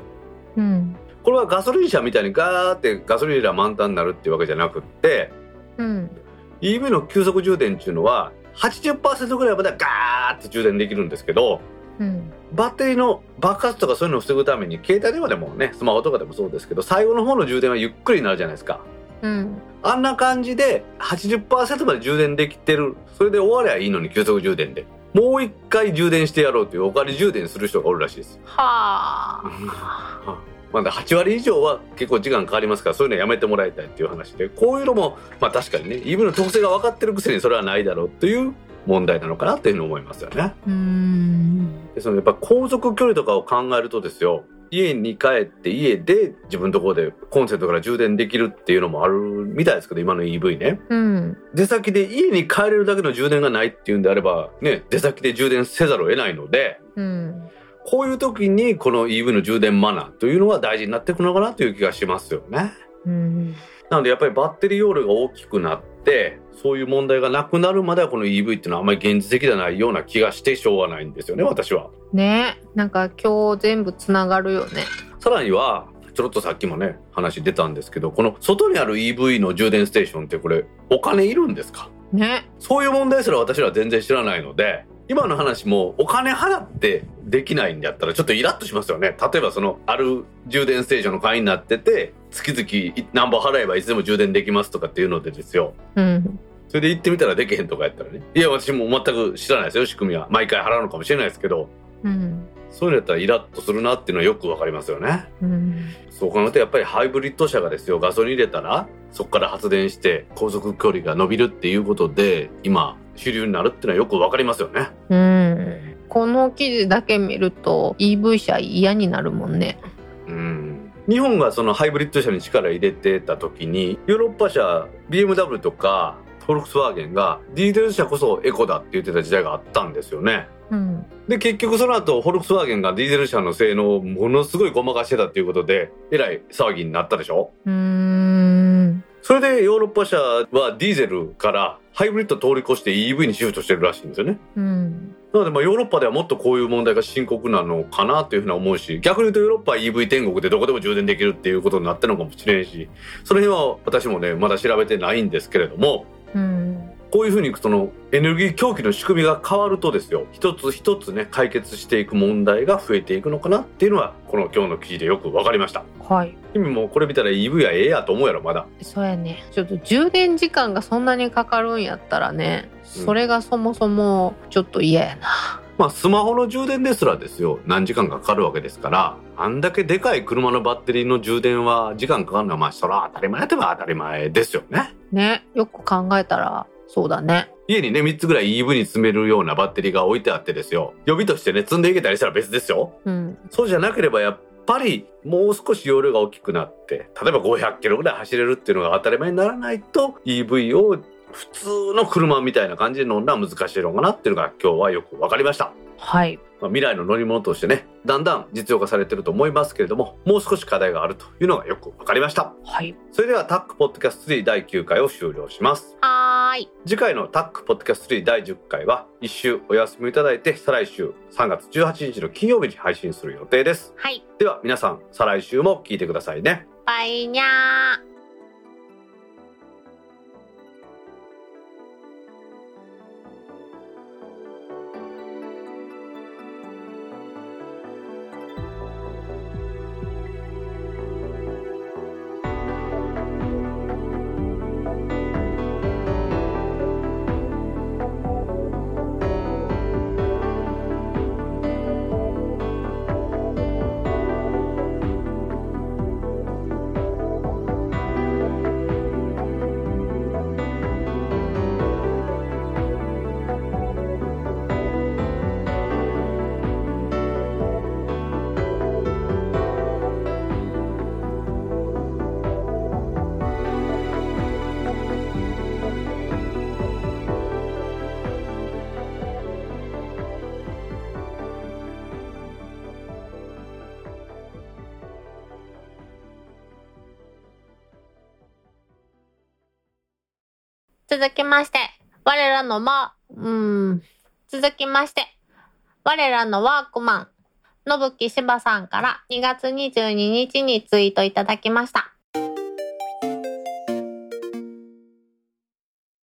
うん。これはガソリン車みたいにガーってガソリンが満タンになるっていうわけじゃなくって、うん。EV の急速充電っていうのは80%ぐらいまではガーって充電できるんですけど、うん。バッテリーの爆発とかそういうのを防ぐために、携帯電話でもね、スマホとかでもそうですけど、最後の方の充電はゆっくりになるじゃないですか。うん。あんな感じで80%まで充電できてる。それで終わりゃいいのに急速充電で。もう一回充電してやろうというお金充電する人がおるらしいです。はあ。まだ8割以上は結構時間かかりますから、そういうのやめてもらいたいっていう話で、こういうのも、まあ確かにね、EV の特性が分かってるくせにそれはないだろうという問題なのかなというふうに思いますよね。うーん。でそのやっぱ航続距離とかを考えるとですよ、家に帰って家で自分のところでコンセントから充電できるっていうのもあるみたいですけど、今の EV ね。うん。出先で家に帰れるだけの充電がないっていうんであれば、ね、出先で充電せざるを得ないので、うん。こういう時にこの EV の充電マナーというのは大事になってくるのかなという気がしますよね。うん。なのでやっぱりバッテリー容量が大きくなって、そういう問題がなくなるまではこの EV っていうのはあんまり現実的ではないような気がしてしょうがないんですよね、私は。ねなんか今日全部つながるよね。さらには、ちょろっとさっきもね、話出たんですけど、この外にある EV の充電ステーションってこれ、お金いるんですか？ねそういう問題すら私らは全然知らないので、今の話もお金払ってできないんだったらちょっとイラッとしますよね。例えばその、ある充電ステーションの会員になってて、月々何本払えばいつでも充電できますとかっていうのでですよ。うん。それで行ってみたらできへんとかやったらね。いや、私も全く知らないですよ、仕組みは。毎回払うのかもしれないですけど、うん。そういうのやったらイラッとするなっていうのはよくわかりますよね。うん。そう考えるとやっぱりハイブリッド車がですよ、ガソリン入れたら、そこから発電して高速距離が伸びるっていうことで、今、主流になるっていうのはよくわかりますよね。うん。この記事だけ見ると EV 車嫌になるもんね。うん。日本がそのハイブリッド車に力入れてた時に、ヨーロッパ車、BMW とか、フォルクスワーゲンがディーゼル車こそエコだって言ってた時代があったんですよね。うん。で、結局その後、フォルクスワーゲンがディーゼル車の性能をものすごいごまかしてたっていうことで、えらい騒ぎになったでしょうーん。それでヨーロッパ車はディーゼルからハイブリッド通り越して EV にシフトしてるらしいんですよね。うん。なのでまあヨーロッパではもっとこういう問題が深刻なのかなというふうに思うし逆に言うとヨーロッパは EV 天国でどこでも充電できるっていうことになってるのかもしれんしその辺は私もねまだ調べてないんですけれどもうん。こういうふうにそのエネルギー供給の仕組みが変わるとですよ一つ一つね解決していく問題が増えていくのかなっていうのはこの今日の記事でよく分かりましたはい。君もこれ見たら EV はええやと思うやろまだそうやね。ちょっと充電時間がそんなにかかるんやったらね、うんそれがそもそもちょっと嫌やな。まあスマホの充電ですらですよ何時間かかかるわけですからあんだけでかい車のバッテリーの充電は時間かかるのはまあそれは当たり前といえば当たり前ですよねね。よく考えたら、そうだね。家にね3つぐらい EV に積めるようなバッテリーが置いてあってですよ予備としてね積んでいけたりしたら別ですようん。そうじゃなければやっぱりもう少し容量が大きくなって例えば500キロぐらい走れるっていうのが当たり前にならないと EV を普通の車みたいな感じで乗るのは難しいのかなっていうのが今日はよく分かりました。はい。まあ、未来の乗り物としてねだんだん実用化されてると思いますけれどももう少し課題があるというのがよく分かりましたはい。それではタックポッドキャスト3第9回を終了しますはーい。次回のタックポッドキャスト3第10回は一週お休みいただいて再来週3月18日の金曜日に配信する予定ですはい。では皆さん再来週も聞いてくださいねバイニャー。続きまして、我らのま、うーん、続きまして、我らのワークマン、のぶきしばさんから2月22日にツイートいただきました。